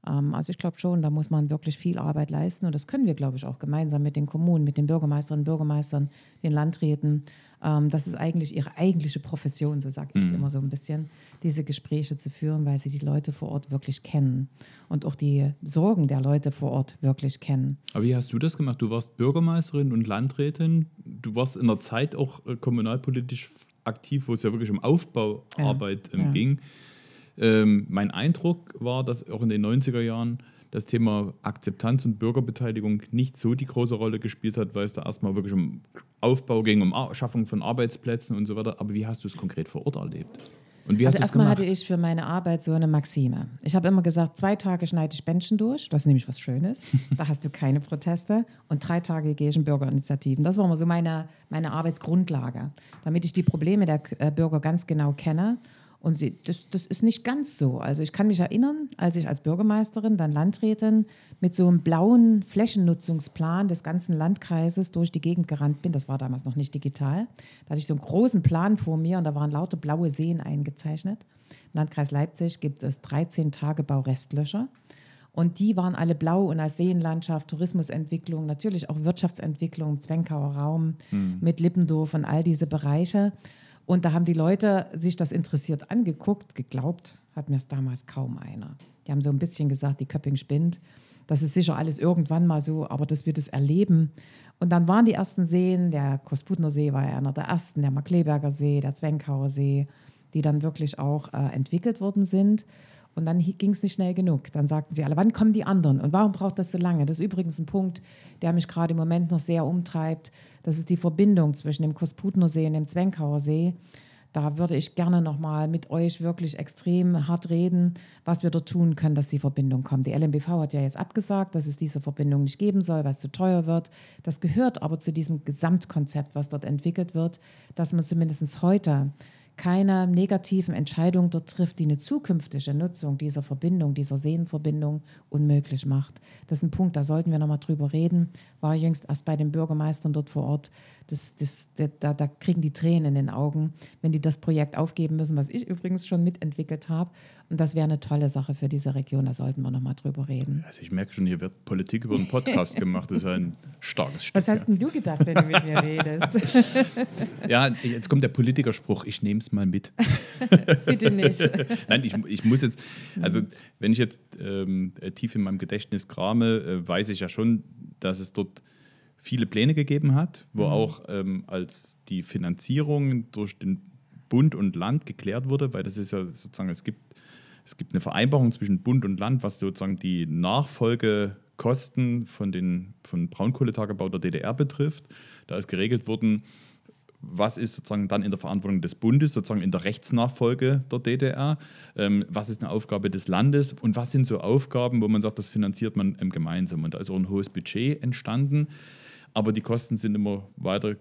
Ähm, Also ich glaube schon, da muss man wirklich viel Arbeit leisten und das können wir, glaube ich, auch gemeinsam mit den Kommunen, mit den Bürgermeisterinnen, Bürgermeistern, den Landräten. Ähm, Das ist eigentlich ihre eigentliche Profession, so sage ich es immer so ein bisschen, diese Gespräche zu führen, weil sie die Leute vor Ort wirklich kennen und auch die Sorgen der Leute vor Ort wirklich kennen. Aber wie hast du das gemacht? Du warst Bürgermeisterin und Landrätin. Du warst in der Zeit auch äh, kommunalpolitisch aktiv, wo es ja wirklich um Aufbauarbeit ähm, ja. ging. Ähm, mein Eindruck war, dass auch in den 90er Jahren das Thema Akzeptanz und Bürgerbeteiligung nicht so die große Rolle gespielt hat, weil es da erstmal wirklich um Aufbau ging, um Schaffung von Arbeitsplätzen und so weiter. Aber wie hast du es konkret vor Ort erlebt? Und wie Also hast erstmal gemacht? hatte ich für meine Arbeit so eine Maxime. Ich habe immer gesagt, zwei Tage schneide ich Menschen durch, das ist nämlich was Schönes, da hast du keine Proteste und drei Tage gehe ich in Bürgerinitiativen. Das war immer so meine, meine Arbeitsgrundlage, damit ich die Probleme der äh, Bürger ganz genau kenne. Und sie, das, das ist nicht ganz so. Also ich kann mich erinnern, als ich als Bürgermeisterin, dann Landrätin, mit so einem blauen Flächennutzungsplan des ganzen Landkreises durch die Gegend gerannt bin. Das war damals noch nicht digital. Da hatte ich so einen großen Plan vor mir und da waren lauter blaue Seen eingezeichnet. Im Landkreis Leipzig gibt es 13 Tagebau-Restlöcher. Und die waren alle blau und als Seenlandschaft, Tourismusentwicklung, natürlich auch Wirtschaftsentwicklung, Zwenkauer Raum mit Lippendorf und all diese Bereiche. Und da haben die Leute sich das interessiert angeguckt, geglaubt, hat mir es damals kaum einer. Die haben so ein bisschen gesagt, die Köpping spinnt. Das ist sicher alles irgendwann mal so, aber dass wir das erleben. Und dann waren die ersten Seen, der Kosputner See war ja einer der ersten, der Markleberger See, der Zwenkauer See, die dann wirklich auch äh, entwickelt worden sind. Und dann ging es nicht schnell genug. Dann sagten sie alle, wann kommen die anderen? Und warum braucht das so lange? Das ist übrigens ein Punkt, der mich gerade im Moment noch sehr umtreibt. Das ist die Verbindung zwischen dem Kosputner See und dem Zwenkauer See. Da würde ich gerne nochmal mit euch wirklich extrem hart reden, was wir dort tun können, dass die Verbindung kommt. Die LMBV hat ja jetzt abgesagt, dass es diese Verbindung nicht geben soll, weil es zu teuer wird. Das gehört aber zu diesem Gesamtkonzept, was dort entwickelt wird, dass man zumindest heute keine negativen Entscheidungen dort trifft, die eine zukünftige Nutzung dieser Verbindung, dieser Seenverbindung unmöglich macht. Das ist ein Punkt, da sollten wir nochmal drüber reden. War jüngst erst bei den Bürgermeistern dort vor Ort. Das, das, da, da kriegen die Tränen in den Augen, wenn die das Projekt aufgeben müssen, was ich übrigens schon mitentwickelt habe. Und das wäre eine tolle Sache für diese Region, da sollten wir nochmal drüber reden. Also ich merke schon, hier wird Politik über einen Podcast gemacht. Das ist ein starkes Stück. Was hast denn du gedacht, wenn du mit mir redest? ja, jetzt kommt der Politikerspruch, ich nehme es mal mit. Bitte nicht. Nein, ich, ich muss jetzt, also wenn ich jetzt ähm, tief in meinem Gedächtnis krame, äh, weiß ich ja schon, dass es dort viele Pläne gegeben hat, wo mhm. auch ähm, als die Finanzierung durch den Bund und Land geklärt wurde, weil das ist ja sozusagen, es gibt, es gibt eine Vereinbarung zwischen Bund und Land, was sozusagen die Nachfolgekosten von den von Braunkohletagebau der DDR betrifft. Da ist geregelt worden, was ist sozusagen dann in der Verantwortung des Bundes, sozusagen in der Rechtsnachfolge der DDR, ähm, was ist eine Aufgabe des Landes und was sind so Aufgaben, wo man sagt, das finanziert man ähm, gemeinsam. Und da ist auch ein hohes Budget entstanden, aber die Kosten sind immer weiter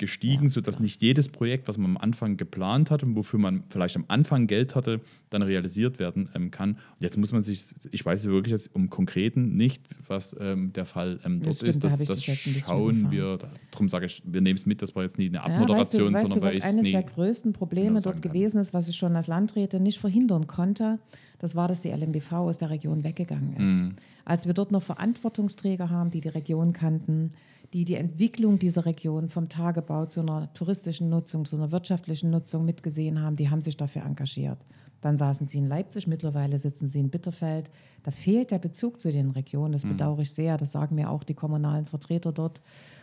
gestiegen, ja, sodass ja. nicht jedes Projekt, was man am Anfang geplant hat und wofür man vielleicht am Anfang Geld hatte, dann realisiert werden ähm, kann. Und jetzt muss man sich, ich weiß wirklich jetzt um Konkreten nicht, was ähm, der Fall ähm, dort das ist. Das, das, das schauen wir, darum sage ich, wir nehmen es mit, das war jetzt nie eine Abmoderation, ja, weißt du, sondern weißt du, was eines der größten Probleme genau dort gewesen ist, was ich schon als Landräte nicht verhindern konnte, das war, dass die LMBV aus der Region weggegangen ist. Mhm. Als wir dort noch Verantwortungsträger haben, die die Region kannten, die die Entwicklung dieser Region vom Tagebau zu einer touristischen Nutzung, zu einer wirtschaftlichen Nutzung mitgesehen haben, die haben sich dafür engagiert. Dann saßen sie in Leipzig, mittlerweile sitzen sie in Bitterfeld. Da fehlt der Bezug zu den Regionen. Das mhm. bedauere ich sehr. Das sagen mir auch die kommunalen Vertreter dort.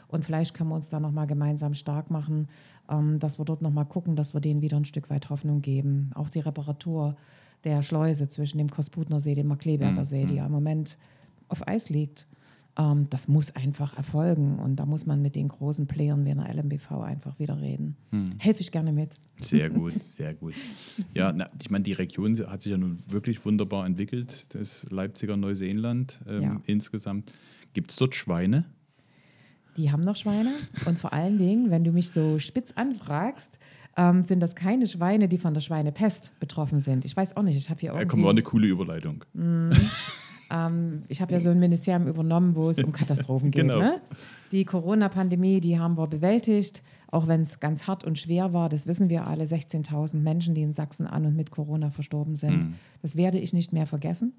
Und vielleicht können wir uns da nochmal gemeinsam stark machen, ähm, dass wir dort nochmal gucken, dass wir denen wieder ein Stück weit Hoffnung geben. Auch die Reparatur der Schleuse zwischen dem Kosputner See, dem Markleberger mhm. See, die ja im Moment auf Eis liegt. Ähm, das muss einfach erfolgen und da muss man mit den großen Playern wie einer LMBV einfach wieder reden. Hm. Helfe ich gerne mit. Sehr gut, sehr gut. Ja, na, ich meine, die Region hat sich ja nun wirklich wunderbar entwickelt, das Leipziger Neuseeland ähm, ja. insgesamt. Gibt es dort Schweine? Die haben noch Schweine und vor allen Dingen, wenn du mich so spitz anfragst, ähm, sind das keine Schweine, die von der Schweinepest betroffen sind. Ich weiß auch nicht, ich habe hier irgendwie... Ja, komm, war eine coole Überleitung. Mm, ähm, ich habe ja so ein Ministerium übernommen, wo es um Katastrophen geht. genau. ne? Die Corona-Pandemie, die haben wir bewältigt, auch wenn es ganz hart und schwer war. Das wissen wir alle. 16.000 Menschen, die in Sachsen an und mit Corona verstorben sind. Mhm. Das werde ich nicht mehr vergessen.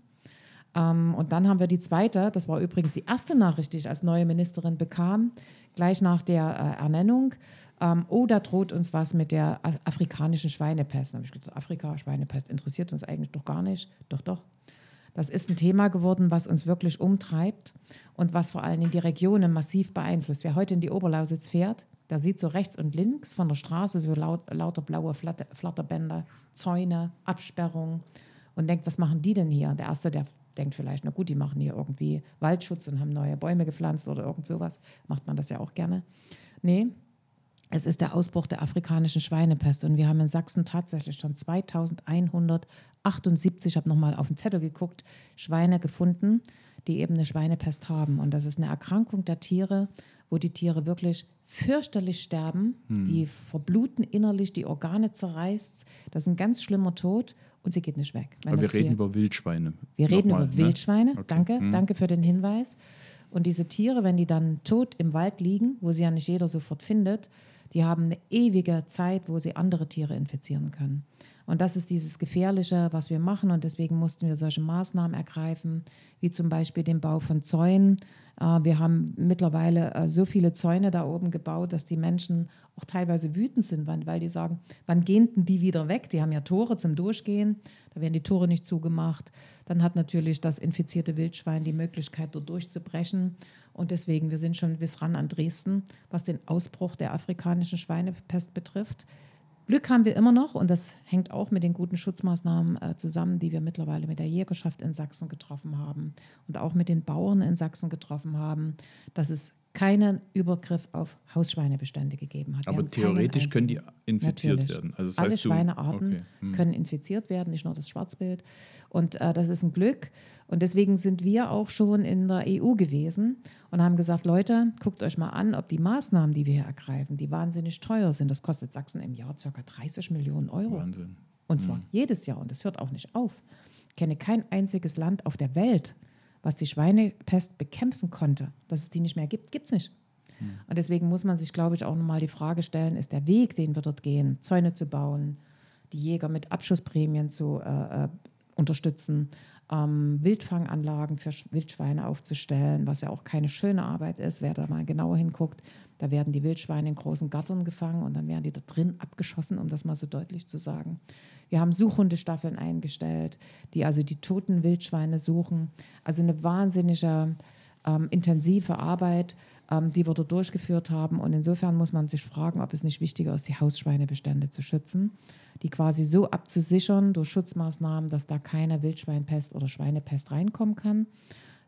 Ähm, und dann haben wir die zweite, das war übrigens die erste Nachricht, die ich als neue Ministerin bekam, gleich nach der äh, Ernennung. Ähm, oh, da droht uns was mit der afrikanischen Schweinepest. Da habe ich gedacht, Afrika, Schweinepest interessiert uns eigentlich doch gar nicht. Doch, doch, das ist ein Thema geworden, was uns wirklich umtreibt und was vor allem die Regionen massiv beeinflusst. Wer heute in die Oberlausitz fährt, der sieht so rechts und links von der Straße so laut, lauter blaue Flatter, Flatterbänder, Zäune, Absperrungen und denkt, was machen die denn hier? Der Erste, der denkt vielleicht, na gut, die machen hier irgendwie Waldschutz und haben neue Bäume gepflanzt oder irgend sowas. Macht man das ja auch gerne. Nee, es ist der Ausbruch der afrikanischen Schweinepest und wir haben in Sachsen tatsächlich schon 2178, ich habe nochmal auf den Zettel geguckt, Schweine gefunden, die eben eine Schweinepest haben. Und das ist eine Erkrankung der Tiere, wo die Tiere wirklich fürchterlich sterben, hm. die verbluten innerlich, die Organe zerreißt. Das ist ein ganz schlimmer Tod und sie geht nicht weg. Aber wir reden Tier über Wildschweine. Wir reden über ne? Wildschweine, okay. danke, hm. danke für den Hinweis. Und diese Tiere, wenn die dann tot im Wald liegen, wo sie ja nicht jeder sofort findet, die haben eine ewige Zeit, wo sie andere Tiere infizieren können. Und das ist dieses Gefährliche, was wir machen. Und deswegen mussten wir solche Maßnahmen ergreifen, wie zum Beispiel den Bau von Zäunen. Äh, wir haben mittlerweile äh, so viele Zäune da oben gebaut, dass die Menschen auch teilweise wütend sind, weil die sagen, wann gehen denn die wieder weg? Die haben ja Tore zum Durchgehen, da werden die Tore nicht zugemacht. Dann hat natürlich das infizierte Wildschwein die Möglichkeit, dort durchzubrechen. Und deswegen, wir sind schon bis ran an Dresden, was den Ausbruch der afrikanischen Schweinepest betrifft. Glück haben wir immer noch und das hängt auch mit den guten Schutzmaßnahmen äh, zusammen, die wir mittlerweile mit der Jägerschaft in Sachsen getroffen haben und auch mit den Bauern in Sachsen getroffen haben, dass es keinen Übergriff auf Hausschweinebestände gegeben hat. Aber theoretisch können die infiziert Natürlich. werden. Also Alle Schweinearten okay. hm. können infiziert werden, nicht nur das Schwarzbild. Und äh, das ist ein Glück. Und deswegen sind wir auch schon in der EU gewesen und haben gesagt, Leute, guckt euch mal an, ob die Maßnahmen, die wir hier ergreifen, die wahnsinnig teuer sind. Das kostet Sachsen im Jahr ca. 30 Millionen Euro. Wahnsinn. Und zwar jedes Jahr. Und das hört auch nicht auf. Ich kenne kein einziges Land auf der Welt, was die Schweinepest bekämpfen konnte. Dass es die nicht mehr gibt, gibt es nicht. Und deswegen muss man sich, glaube ich, auch nochmal die Frage stellen, ist der Weg, den wir dort gehen, Zäune zu bauen, die Jäger mit Abschussprämien zu äh, äh, unterstützen, ähm, Wildfanganlagen für Sch- Wildschweine aufzustellen, was ja auch keine schöne Arbeit ist. Wer da mal genauer hinguckt, da werden die Wildschweine in großen Gattern gefangen und dann werden die da drin abgeschossen, um das mal so deutlich zu sagen. Wir haben Suchhundestaffeln eingestellt, die also die toten Wildschweine suchen. Also eine wahnsinnige ähm, intensive Arbeit, ähm, die wir dort durchgeführt haben. Und insofern muss man sich fragen, ob es nicht wichtiger ist, die Hausschweinebestände zu schützen, die quasi so abzusichern durch Schutzmaßnahmen, dass da keine Wildschweinpest oder Schweinepest reinkommen kann.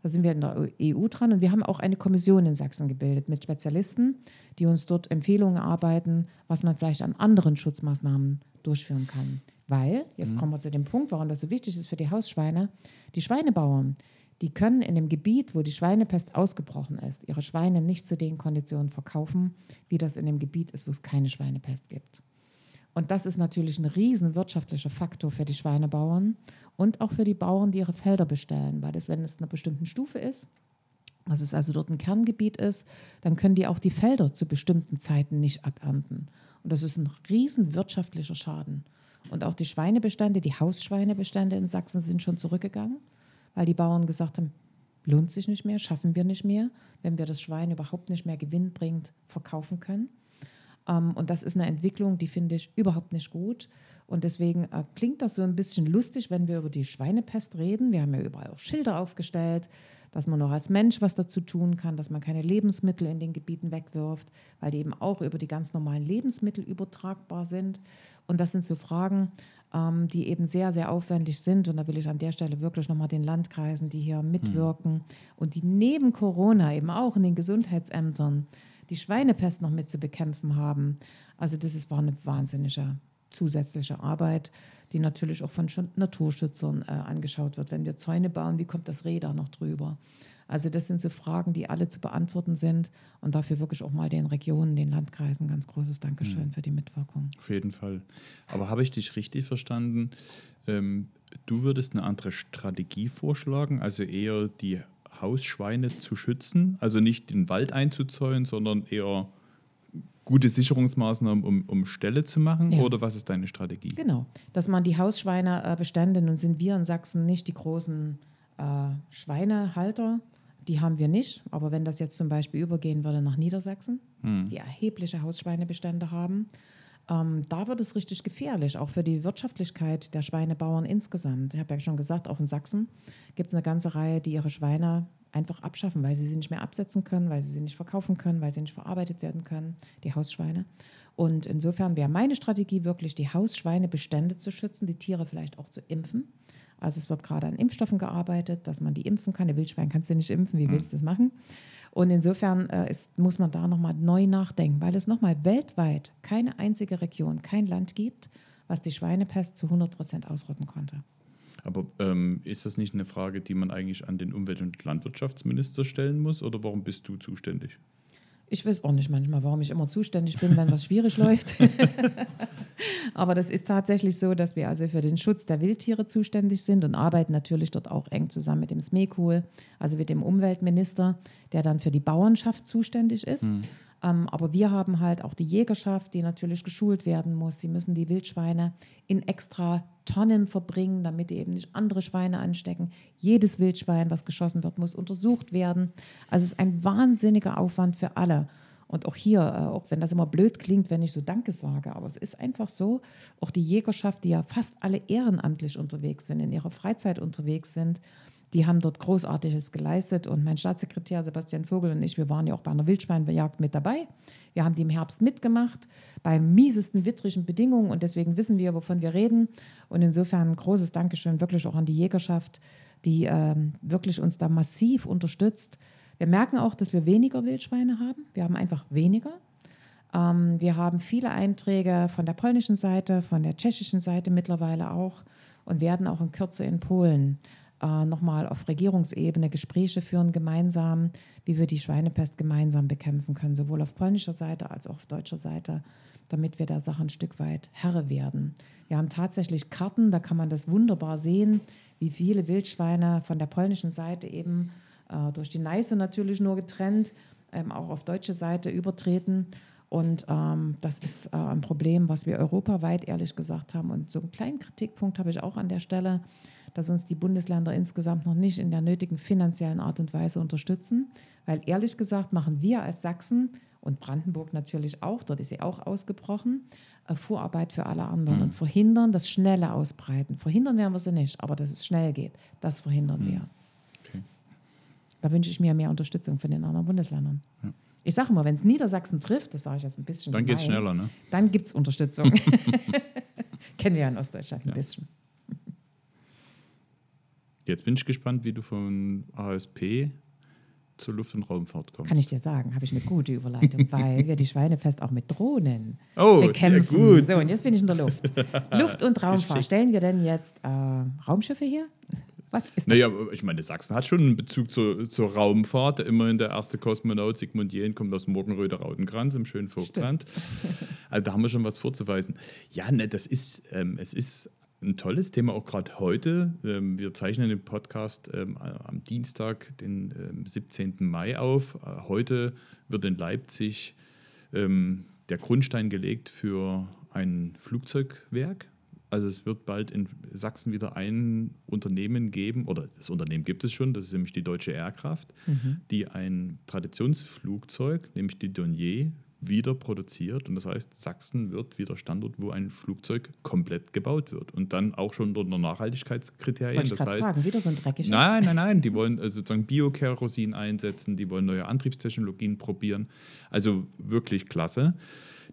Da sind wir in der EU dran und wir haben auch eine Kommission in Sachsen gebildet mit Spezialisten, die uns dort Empfehlungen arbeiten, was man vielleicht an anderen Schutzmaßnahmen durchführen kann. Weil, jetzt kommen wir zu dem Punkt, warum das so wichtig ist für die Hausschweine, die Schweinebauern, die können in dem Gebiet, wo die Schweinepest ausgebrochen ist, ihre Schweine nicht zu den Konditionen verkaufen, wie das in dem Gebiet ist, wo es keine Schweinepest gibt. Und das ist natürlich ein riesen wirtschaftlicher Faktor für die Schweinebauern und auch für die Bauern, die ihre Felder bestellen, weil das, wenn es einer bestimmten Stufe ist, dass es also dort ein Kerngebiet ist, dann können die auch die Felder zu bestimmten Zeiten nicht abernten. Und das ist ein riesen wirtschaftlicher Schaden. Und auch die Schweinebestände, die Hausschweinebestände in Sachsen sind schon zurückgegangen, weil die Bauern gesagt haben, lohnt sich nicht mehr, schaffen wir nicht mehr, wenn wir das Schwein überhaupt nicht mehr gewinnbringend verkaufen können. Ähm, und das ist eine Entwicklung, die finde ich überhaupt nicht gut. Und deswegen äh, klingt das so ein bisschen lustig, wenn wir über die Schweinepest reden. Wir haben ja überall auch Schilder aufgestellt, dass man noch als Mensch was dazu tun kann, dass man keine Lebensmittel in den Gebieten wegwirft, weil die eben auch über die ganz normalen Lebensmittel übertragbar sind. Und das sind so Fragen, ähm, die eben sehr, sehr aufwendig sind. Und da will ich an der Stelle wirklich nochmal den Landkreisen, die hier mitwirken und die neben Corona eben auch in den Gesundheitsämtern die Schweinepest noch mit zu bekämpfen haben. Also das ist, war eine wahnsinnige zusätzliche Arbeit, die natürlich auch von Sch- Naturschützern äh, angeschaut wird. Wenn wir Zäune bauen, wie kommt das da noch drüber? Also das sind so Fragen, die alle zu beantworten sind und dafür wirklich auch mal den Regionen, den Landkreisen ganz großes Dankeschön für die Mitwirkung. Auf jeden Fall. Aber habe ich dich richtig verstanden? Ähm, du würdest eine andere Strategie vorschlagen, also eher die Hausschweine zu schützen, also nicht den Wald einzuzäunen, sondern eher gute Sicherungsmaßnahmen, um, um Ställe zu machen? Ja. Oder was ist deine Strategie? Genau, dass man die Hausschweinebestände, nun sind wir in Sachsen nicht die großen äh, Schweinehalter, die haben wir nicht, aber wenn das jetzt zum Beispiel übergehen würde nach Niedersachsen, die erhebliche Hausschweinebestände haben, ähm, da wird es richtig gefährlich, auch für die Wirtschaftlichkeit der Schweinebauern insgesamt. Ich habe ja schon gesagt, auch in Sachsen gibt es eine ganze Reihe, die ihre Schweine einfach abschaffen, weil sie sie nicht mehr absetzen können, weil sie sie nicht verkaufen können, weil sie nicht verarbeitet werden können, die Hausschweine. Und insofern wäre meine Strategie wirklich, die Hausschweinebestände zu schützen, die Tiere vielleicht auch zu impfen. Also es wird gerade an Impfstoffen gearbeitet, dass man die impfen kann. Der Wildschwein kannst du nicht impfen, wie willst du das machen? Und insofern äh, ist, muss man da nochmal neu nachdenken, weil es nochmal weltweit keine einzige Region, kein Land gibt, was die Schweinepest zu 100 Prozent ausrotten konnte. Aber ähm, ist das nicht eine Frage, die man eigentlich an den Umwelt- und Landwirtschaftsminister stellen muss? Oder warum bist du zuständig? Ich weiß auch nicht manchmal, warum ich immer zuständig bin, wenn was schwierig läuft. Aber das ist tatsächlich so, dass wir also für den Schutz der Wildtiere zuständig sind und arbeiten natürlich dort auch eng zusammen mit dem SMEKUL, also mit dem Umweltminister, der dann für die Bauernschaft zuständig ist. Ähm, aber wir haben halt auch die Jägerschaft, die natürlich geschult werden muss. Sie müssen die Wildschweine in extra Tonnen verbringen, damit die eben nicht andere Schweine anstecken. Jedes Wildschwein, was geschossen wird, muss untersucht werden. Also es ist ein wahnsinniger Aufwand für alle. Und auch hier, äh, auch wenn das immer blöd klingt, wenn ich so Danke sage, aber es ist einfach so, auch die Jägerschaft, die ja fast alle ehrenamtlich unterwegs sind, in ihrer Freizeit unterwegs sind, Die haben dort Großartiges geleistet und mein Staatssekretär Sebastian Vogel und ich, wir waren ja auch bei einer Wildschweinjagd mit dabei. Wir haben die im Herbst mitgemacht, bei miesesten wittrigen Bedingungen und deswegen wissen wir, wovon wir reden. Und insofern ein großes Dankeschön wirklich auch an die Jägerschaft, die ähm, wirklich uns da massiv unterstützt. Wir merken auch, dass wir weniger Wildschweine haben. Wir haben einfach weniger. Ähm, wir haben viele Einträge von der polnischen Seite, von der tschechischen Seite mittlerweile auch und werden auch in Kürze in Polen äh, nochmal auf Regierungsebene Gespräche führen, gemeinsam, wie wir die Schweinepest gemeinsam bekämpfen können, sowohl auf polnischer Seite als auch auf deutscher Seite, damit wir der Sache ein Stück weit Herr werden. Wir haben tatsächlich Karten, da kann man das wunderbar sehen, wie viele Wildschweine von der polnischen Seite eben äh, durch die Neiße natürlich nur getrennt, ähm, auch auf deutsche Seite übertreten. Und ähm, das ist äh, ein Problem, was wir europaweit ehrlich gesagt haben. Und so einen kleinen Kritikpunkt habe ich auch an der Stelle, dass uns die Bundesländer insgesamt noch nicht in der nötigen finanziellen Art und Weise unterstützen. Weil ehrlich gesagt machen wir als Sachsen und Brandenburg natürlich auch, dort ist sie auch ausgebrochen, äh, Vorarbeit für alle anderen mhm. und verhindern das schnelle Ausbreiten. Verhindern werden wir sie nicht, aber dass es schnell geht, das verhindern mhm. wir. Okay. Da wünsche ich mir mehr Unterstützung von den anderen Bundesländern. Ja. Ich sage immer, wenn es Niedersachsen trifft, das sage ich jetzt ein bisschen. Dann geht es schneller, ne? Dann gibt es Unterstützung. Kennen wir ja in Ostdeutschland ein ja. bisschen. Jetzt bin ich gespannt, wie du von ASP zur Luft- und Raumfahrt kommst. Kann ich dir sagen, habe ich eine gute Überleitung, weil wir die Schweinepest auch mit Drohnen oh, bekämpfen. Sehr gut. So, und jetzt bin ich in der Luft. Luft- und Raumfahrt. Stellen wir denn jetzt äh, Raumschiffe hier? Was ist das? Naja, ich meine, Sachsen hat schon einen Bezug zur, zur Raumfahrt. Immerhin der erste Kosmonaut Sigmund Jähn kommt aus Morgenröder Rautenkranz im schönen Vogtland. Also da haben wir schon was vorzuweisen. Ja, ne, das ist, ähm, es ist ein tolles Thema, auch gerade heute. Ähm, wir zeichnen den Podcast ähm, am Dienstag, den ähm, 17. Mai auf. Äh, heute wird in Leipzig ähm, der Grundstein gelegt für ein Flugzeugwerk also es wird bald in Sachsen wieder ein Unternehmen geben, oder das Unternehmen gibt es schon, das ist nämlich die Deutsche Airkraft, mhm. die ein Traditionsflugzeug, nämlich die Donier, wieder produziert. Und das heißt, Sachsen wird wieder Standort, wo ein Flugzeug komplett gebaut wird. Und dann auch schon unter Nachhaltigkeitskriterien. Wollte ich das heißt, fragen, wieder so ein dreckiges. Nein, nein, nein. Die wollen also sozusagen Biokerosin einsetzen, die wollen neue Antriebstechnologien probieren. Also wirklich klasse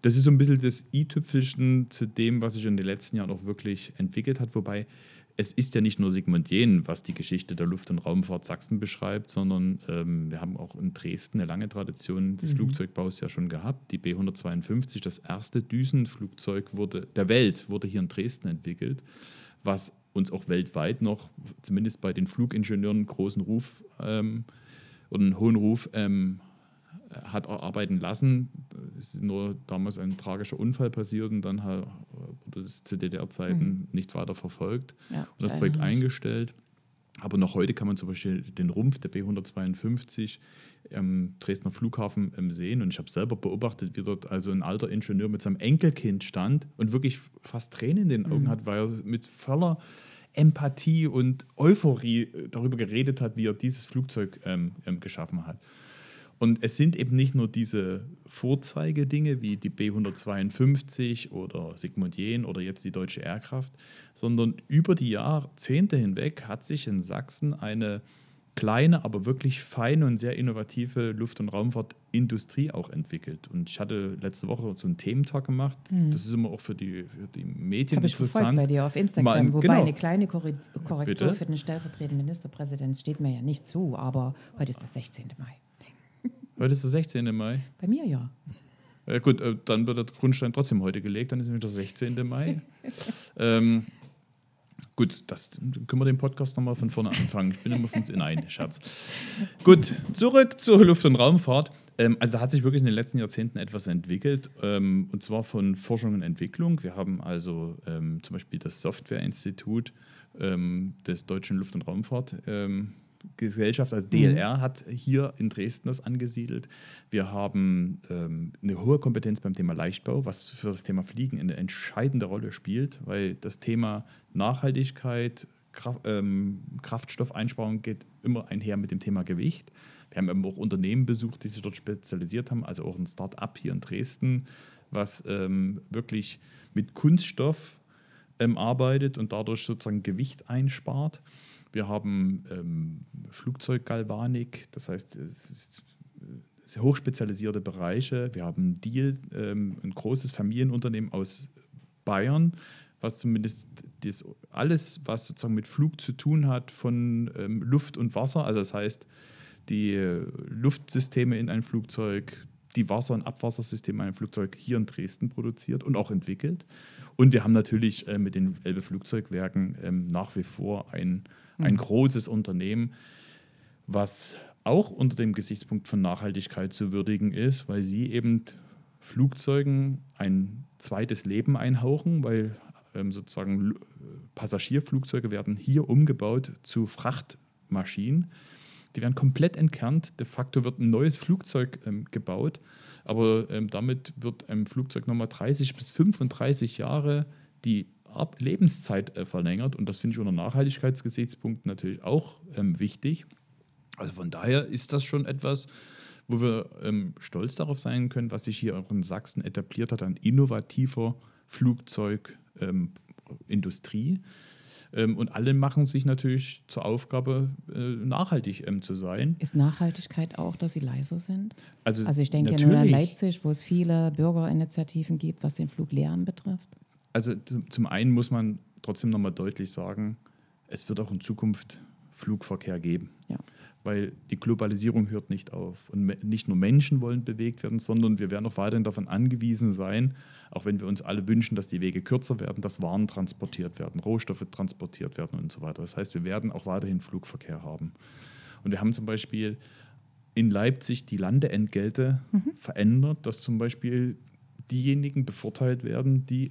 das ist so ein bisschen das i-Tüpfelchen zu dem, was sich in den letzten Jahren auch wirklich entwickelt hat. Wobei es ist ja nicht nur Sigmund Jähn, was die Geschichte der Luft- und Raumfahrt Sachsen beschreibt, sondern ähm, wir haben auch in Dresden eine lange Tradition des mhm. Flugzeugbaus ja schon gehabt. Die B-152, das erste Düsenflugzeug wurde, der Welt, wurde hier in Dresden entwickelt, was uns auch weltweit noch, zumindest bei den Flugingenieuren, einen großen Ruf ähm, oder einen hohen Ruf ähm, hat erarbeiten lassen. Es ist nur damals ein tragischer Unfall passiert und dann wurde es zu DDR-Zeiten mhm. nicht weiter verfolgt ja, und das Projekt eingestellt. Aber noch heute kann man zum Beispiel den Rumpf der B152 am Dresdner Flughafen sehen. Und ich habe selber beobachtet, wie dort also ein alter Ingenieur mit seinem Enkelkind stand und wirklich fast Tränen in den Augen mhm. hat, weil er mit voller Empathie und Euphorie darüber geredet hat, wie er dieses Flugzeug ähm, geschaffen hat. Und es sind eben nicht nur diese Vorzeigedinge wie die B152 oder Sigmund Jähn oder jetzt die Deutsche Airkraft, sondern über die Jahrzehnte hinweg hat sich in Sachsen eine kleine, aber wirklich feine und sehr innovative Luft- und Raumfahrtindustrie auch entwickelt. Und ich hatte letzte Woche so einen Thementag gemacht. Mhm. Das ist immer auch für die, für die Medien das interessant. Ich bei dir auf Instagram, Mal, wobei genau. eine kleine Korrektur Bitte? für den stellvertretenden Ministerpräsidenten steht mir ja nicht zu, aber heute ist der 16. Mai. Heute ist der 16. Mai. Bei mir ja. Ja, gut, äh, dann wird der Grundstein trotzdem heute gelegt, dann ist nämlich der 16. Mai. ähm, gut, das können wir den Podcast nochmal von vorne anfangen. Ich bin immer von Nein, Scherz. Gut, zurück zur Luft- und Raumfahrt. Ähm, also da hat sich wirklich in den letzten Jahrzehnten etwas entwickelt, ähm, und zwar von Forschung und Entwicklung. Wir haben also ähm, zum Beispiel das Softwareinstitut ähm, des Deutschen Luft- und Raumfahrt ähm, Gesellschaft, also DLR, mhm. hat hier in Dresden das angesiedelt. Wir haben ähm, eine hohe Kompetenz beim Thema Leichtbau, was für das Thema Fliegen eine entscheidende Rolle spielt, weil das Thema Nachhaltigkeit, Kraft, ähm, Kraftstoffeinsparung geht immer einher mit dem Thema Gewicht. Wir haben eben auch Unternehmen besucht, die sich dort spezialisiert haben, also auch ein Start-up hier in Dresden, was ähm, wirklich mit Kunststoff ähm, arbeitet und dadurch sozusagen Gewicht einspart. Wir haben ähm, Flugzeuggalvanik, das heißt, es ist sehr hochspezialisierte Bereiche. Wir haben Deal, ähm, ein großes Familienunternehmen aus Bayern, was zumindest das, alles, was sozusagen mit Flug zu tun hat, von ähm, Luft und Wasser, also das heißt, die äh, Luftsysteme in ein Flugzeug, die Wasser- und Abwassersysteme in ein Flugzeug hier in Dresden produziert und auch entwickelt. Und wir haben natürlich äh, mit den Elbe Flugzeugwerken ähm, nach wie vor ein, ein mhm. großes Unternehmen, was auch unter dem Gesichtspunkt von Nachhaltigkeit zu würdigen ist, weil sie eben Flugzeugen ein zweites Leben einhauchen, weil ähm, sozusagen Passagierflugzeuge werden hier umgebaut zu Frachtmaschinen. Die werden komplett entkernt. De facto wird ein neues Flugzeug ähm, gebaut, aber ähm, damit wird ein Flugzeug nochmal 30 bis 35 Jahre die Ab Lebenszeit äh, verlängert. Und das finde ich unter Nachhaltigkeitsgesichtspunkten natürlich auch ähm, wichtig. Also von daher ist das schon etwas, wo wir ähm, stolz darauf sein können, was sich hier auch in Sachsen etabliert hat, an innovativer Flugzeugindustrie. Ähm, und alle machen sich natürlich zur Aufgabe, äh, nachhaltig ähm, zu sein. Ist Nachhaltigkeit auch, dass sie leiser sind? Also, also ich denke nur an Leipzig, wo es viele Bürgerinitiativen gibt, was den Fluglehren betrifft. Also zum einen muss man trotzdem nochmal deutlich sagen, es wird auch in Zukunft Flugverkehr geben. Ja. Weil die Globalisierung hört nicht auf. Und nicht nur Menschen wollen bewegt werden, sondern wir werden auch weiterhin davon angewiesen sein, auch wenn wir uns alle wünschen, dass die Wege kürzer werden, dass Waren transportiert werden, Rohstoffe transportiert werden und so weiter. Das heißt, wir werden auch weiterhin Flugverkehr haben. Und wir haben zum Beispiel in Leipzig die Landeentgelte mhm. verändert, dass zum Beispiel diejenigen bevorteilt werden, die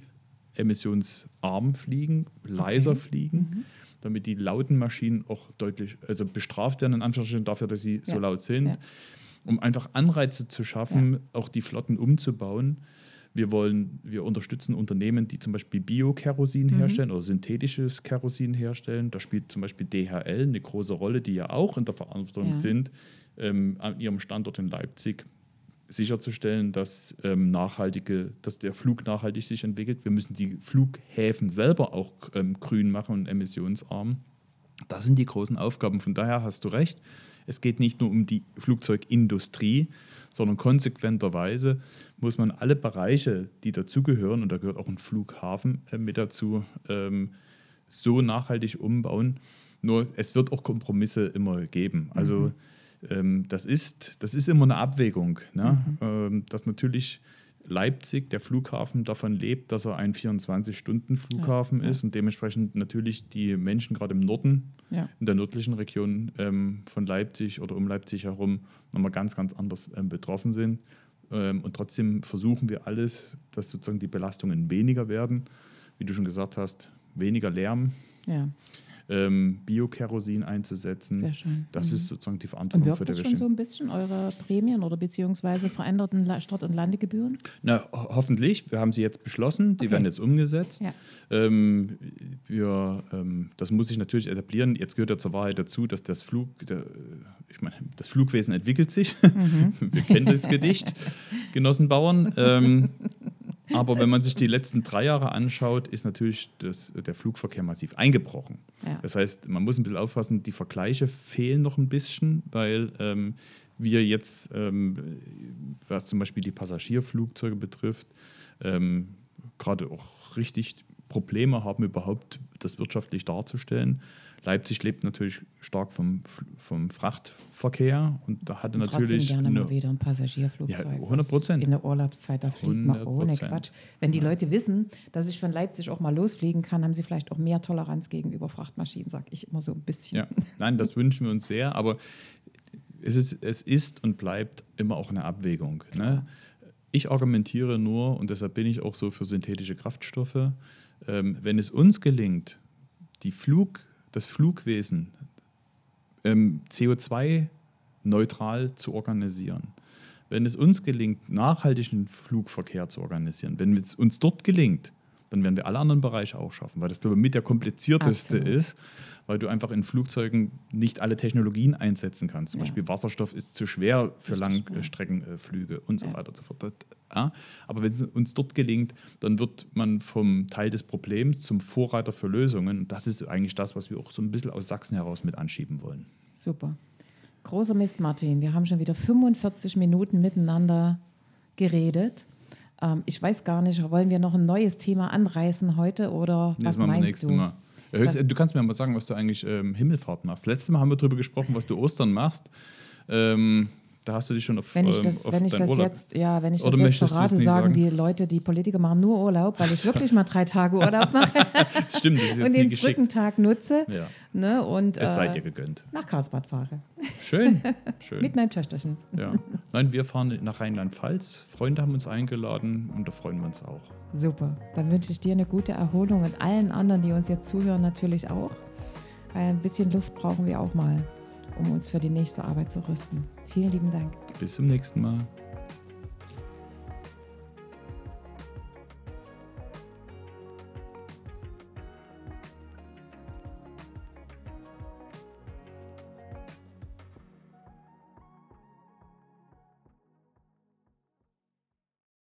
emissionsarm fliegen, leiser okay. fliegen. Mhm damit die lauten Maschinen auch deutlich, also bestraft werden, in Anführungsstrichen dafür, dass sie ja. so laut sind, ja. um einfach Anreize zu schaffen, ja. auch die Flotten umzubauen. Wir wollen, wir unterstützen Unternehmen, die zum Beispiel Bio-Kerosin mhm. herstellen oder synthetisches Kerosin herstellen. Da spielt zum Beispiel DHL eine große Rolle, die ja auch in der Verantwortung sind, ähm, an ihrem Standort in Leipzig sicherzustellen, dass, ähm, nachhaltige, dass der Flug nachhaltig sich entwickelt. Wir müssen die Flughäfen selber auch ähm, grün machen und emissionsarm. Das sind die großen Aufgaben. Von daher hast du recht. Es geht nicht nur um die Flugzeugindustrie, sondern konsequenterweise muss man alle Bereiche, die dazugehören, und da gehört auch ein Flughafen äh, mit dazu, ähm, so nachhaltig umbauen. Nur es wird auch Kompromisse immer geben. Also mhm das, ist, das ist immer eine Abwägung. Ne? Mhm. Ähm, dass natürlich Leipzig, der Flughafen, davon lebt, dass er ein 24-Stunden-Flughafen ja, ist und dementsprechend natürlich die Menschen gerade im Norden, ja. in der nördlichen Region ähm, von Leipzig oder um Leipzig herum nochmal ganz, ganz anders ähm, betroffen sind. Ähm, und trotzdem versuchen wir alles, dass sozusagen die Belastungen weniger werden. Wie du schon gesagt hast, weniger Lärm. Ähm, Biokerosin einzusetzen. Sehr schön. Das mhm. ist sozusagen die Verantwortung für das schon so ein bisschen eure Prämien oder beziehungsweise veränderten Start- und Landegebühren? Na, hoffentlich. Wir haben sie jetzt beschlossen. Die okay. werden jetzt umgesetzt. Ja. Ähm, wir, ähm, das muss sich natürlich etablieren. Jetzt gehört ja zur Wahrheit dazu, dass das Flug, der, ich meine, das Flugwesen entwickelt sich. Mhm. wir kennen das Gedicht, Genossenbauern. Ähm, aber wenn man sich die letzten drei Jahre anschaut, ist natürlich das, der Flugverkehr massiv eingebrochen. Ja. Das heißt, man muss ein bisschen aufpassen, die Vergleiche fehlen noch ein bisschen, weil ähm, wir jetzt, ähm, was zum Beispiel die Passagierflugzeuge betrifft, ähm, gerade auch richtig Probleme haben, überhaupt das wirtschaftlich darzustellen. Leipzig lebt natürlich stark vom, vom Frachtverkehr und da hatte und natürlich. gerne eine, mal wieder ein Passagierflugzeug. Ja, 100 Prozent. In der Urlaubszeit, da fliegt man ohne Quatsch. Wenn die. Leute wissen, dass ich von Leipzig auch mal losfliegen kann, haben sie vielleicht auch mehr Toleranz gegenüber Frachtmaschinen, sage ich immer so ein bisschen. Ja. Nein, das wünschen wir uns sehr, aber es ist, es ist und bleibt immer auch eine Abwägung. Ne? Ich argumentiere nur, und deshalb bin ich auch so für synthetische Kraftstoffe, ähm, wenn es uns gelingt, die Flug das Flugwesen ähm, CO2-neutral zu organisieren, wenn es uns gelingt, nachhaltigen Flugverkehr zu organisieren, wenn es uns dort gelingt, dann werden wir alle anderen Bereiche auch schaffen, weil das, glaube ich, mit der komplizierteste Absolut. ist, weil du einfach in Flugzeugen nicht alle Technologien einsetzen kannst. Zum Ja. Beispiel Wasserstoff ist zu schwer für. Langstreckenflüge und so Ja. weiter und so fort. Ja. Aber wenn es uns dort gelingt, dann wird man vom Teil des Problems zum Vorreiter für Lösungen. Und das ist eigentlich das, was wir auch so ein bisschen aus Sachsen heraus mit anschieben wollen. Super. Großer Mist, Martin. Wir haben schon wieder 45 Minuten miteinander geredet. Ähm, ich weiß gar nicht, wollen wir noch ein neues Thema anreißen heute oder Nee, was machen wir meinst du? Mal. Äh, Du kannst mir mal sagen, was du eigentlich ähm, Himmelfahrt machst. Letztes Mal haben wir darüber gesprochen, was du Ostern machst. Ähm, da hast du dich schon auf, Wenn ich ähm, das, auf wenn ich das Urlaub. jetzt, ja, wenn ich Oder das jetzt verrate, sagen sagen? die Leute, die Politiker machen nur Urlaub, weil ich wirklich mal drei Tage Urlaub mache Stimmt, das ist jetzt und den. Brückentag nutze Ja, ne, und es sei äh, dir gegönnt. nach Karlsbad fahre. Schön, schön. Mit meinem Töchterchen. ja. Nein, wir fahren nach Rheinland-Pfalz. Freunde haben uns eingeladen und da freuen wir uns auch. Super. Dann wünsche ich dir eine gute Erholung und allen anderen, die uns jetzt zuhören, natürlich auch. Weil ein bisschen Luft brauchen wir auch mal, um uns für die nächste Arbeit zu rüsten. Vielen lieben Dank. Bis zum nächsten Mal.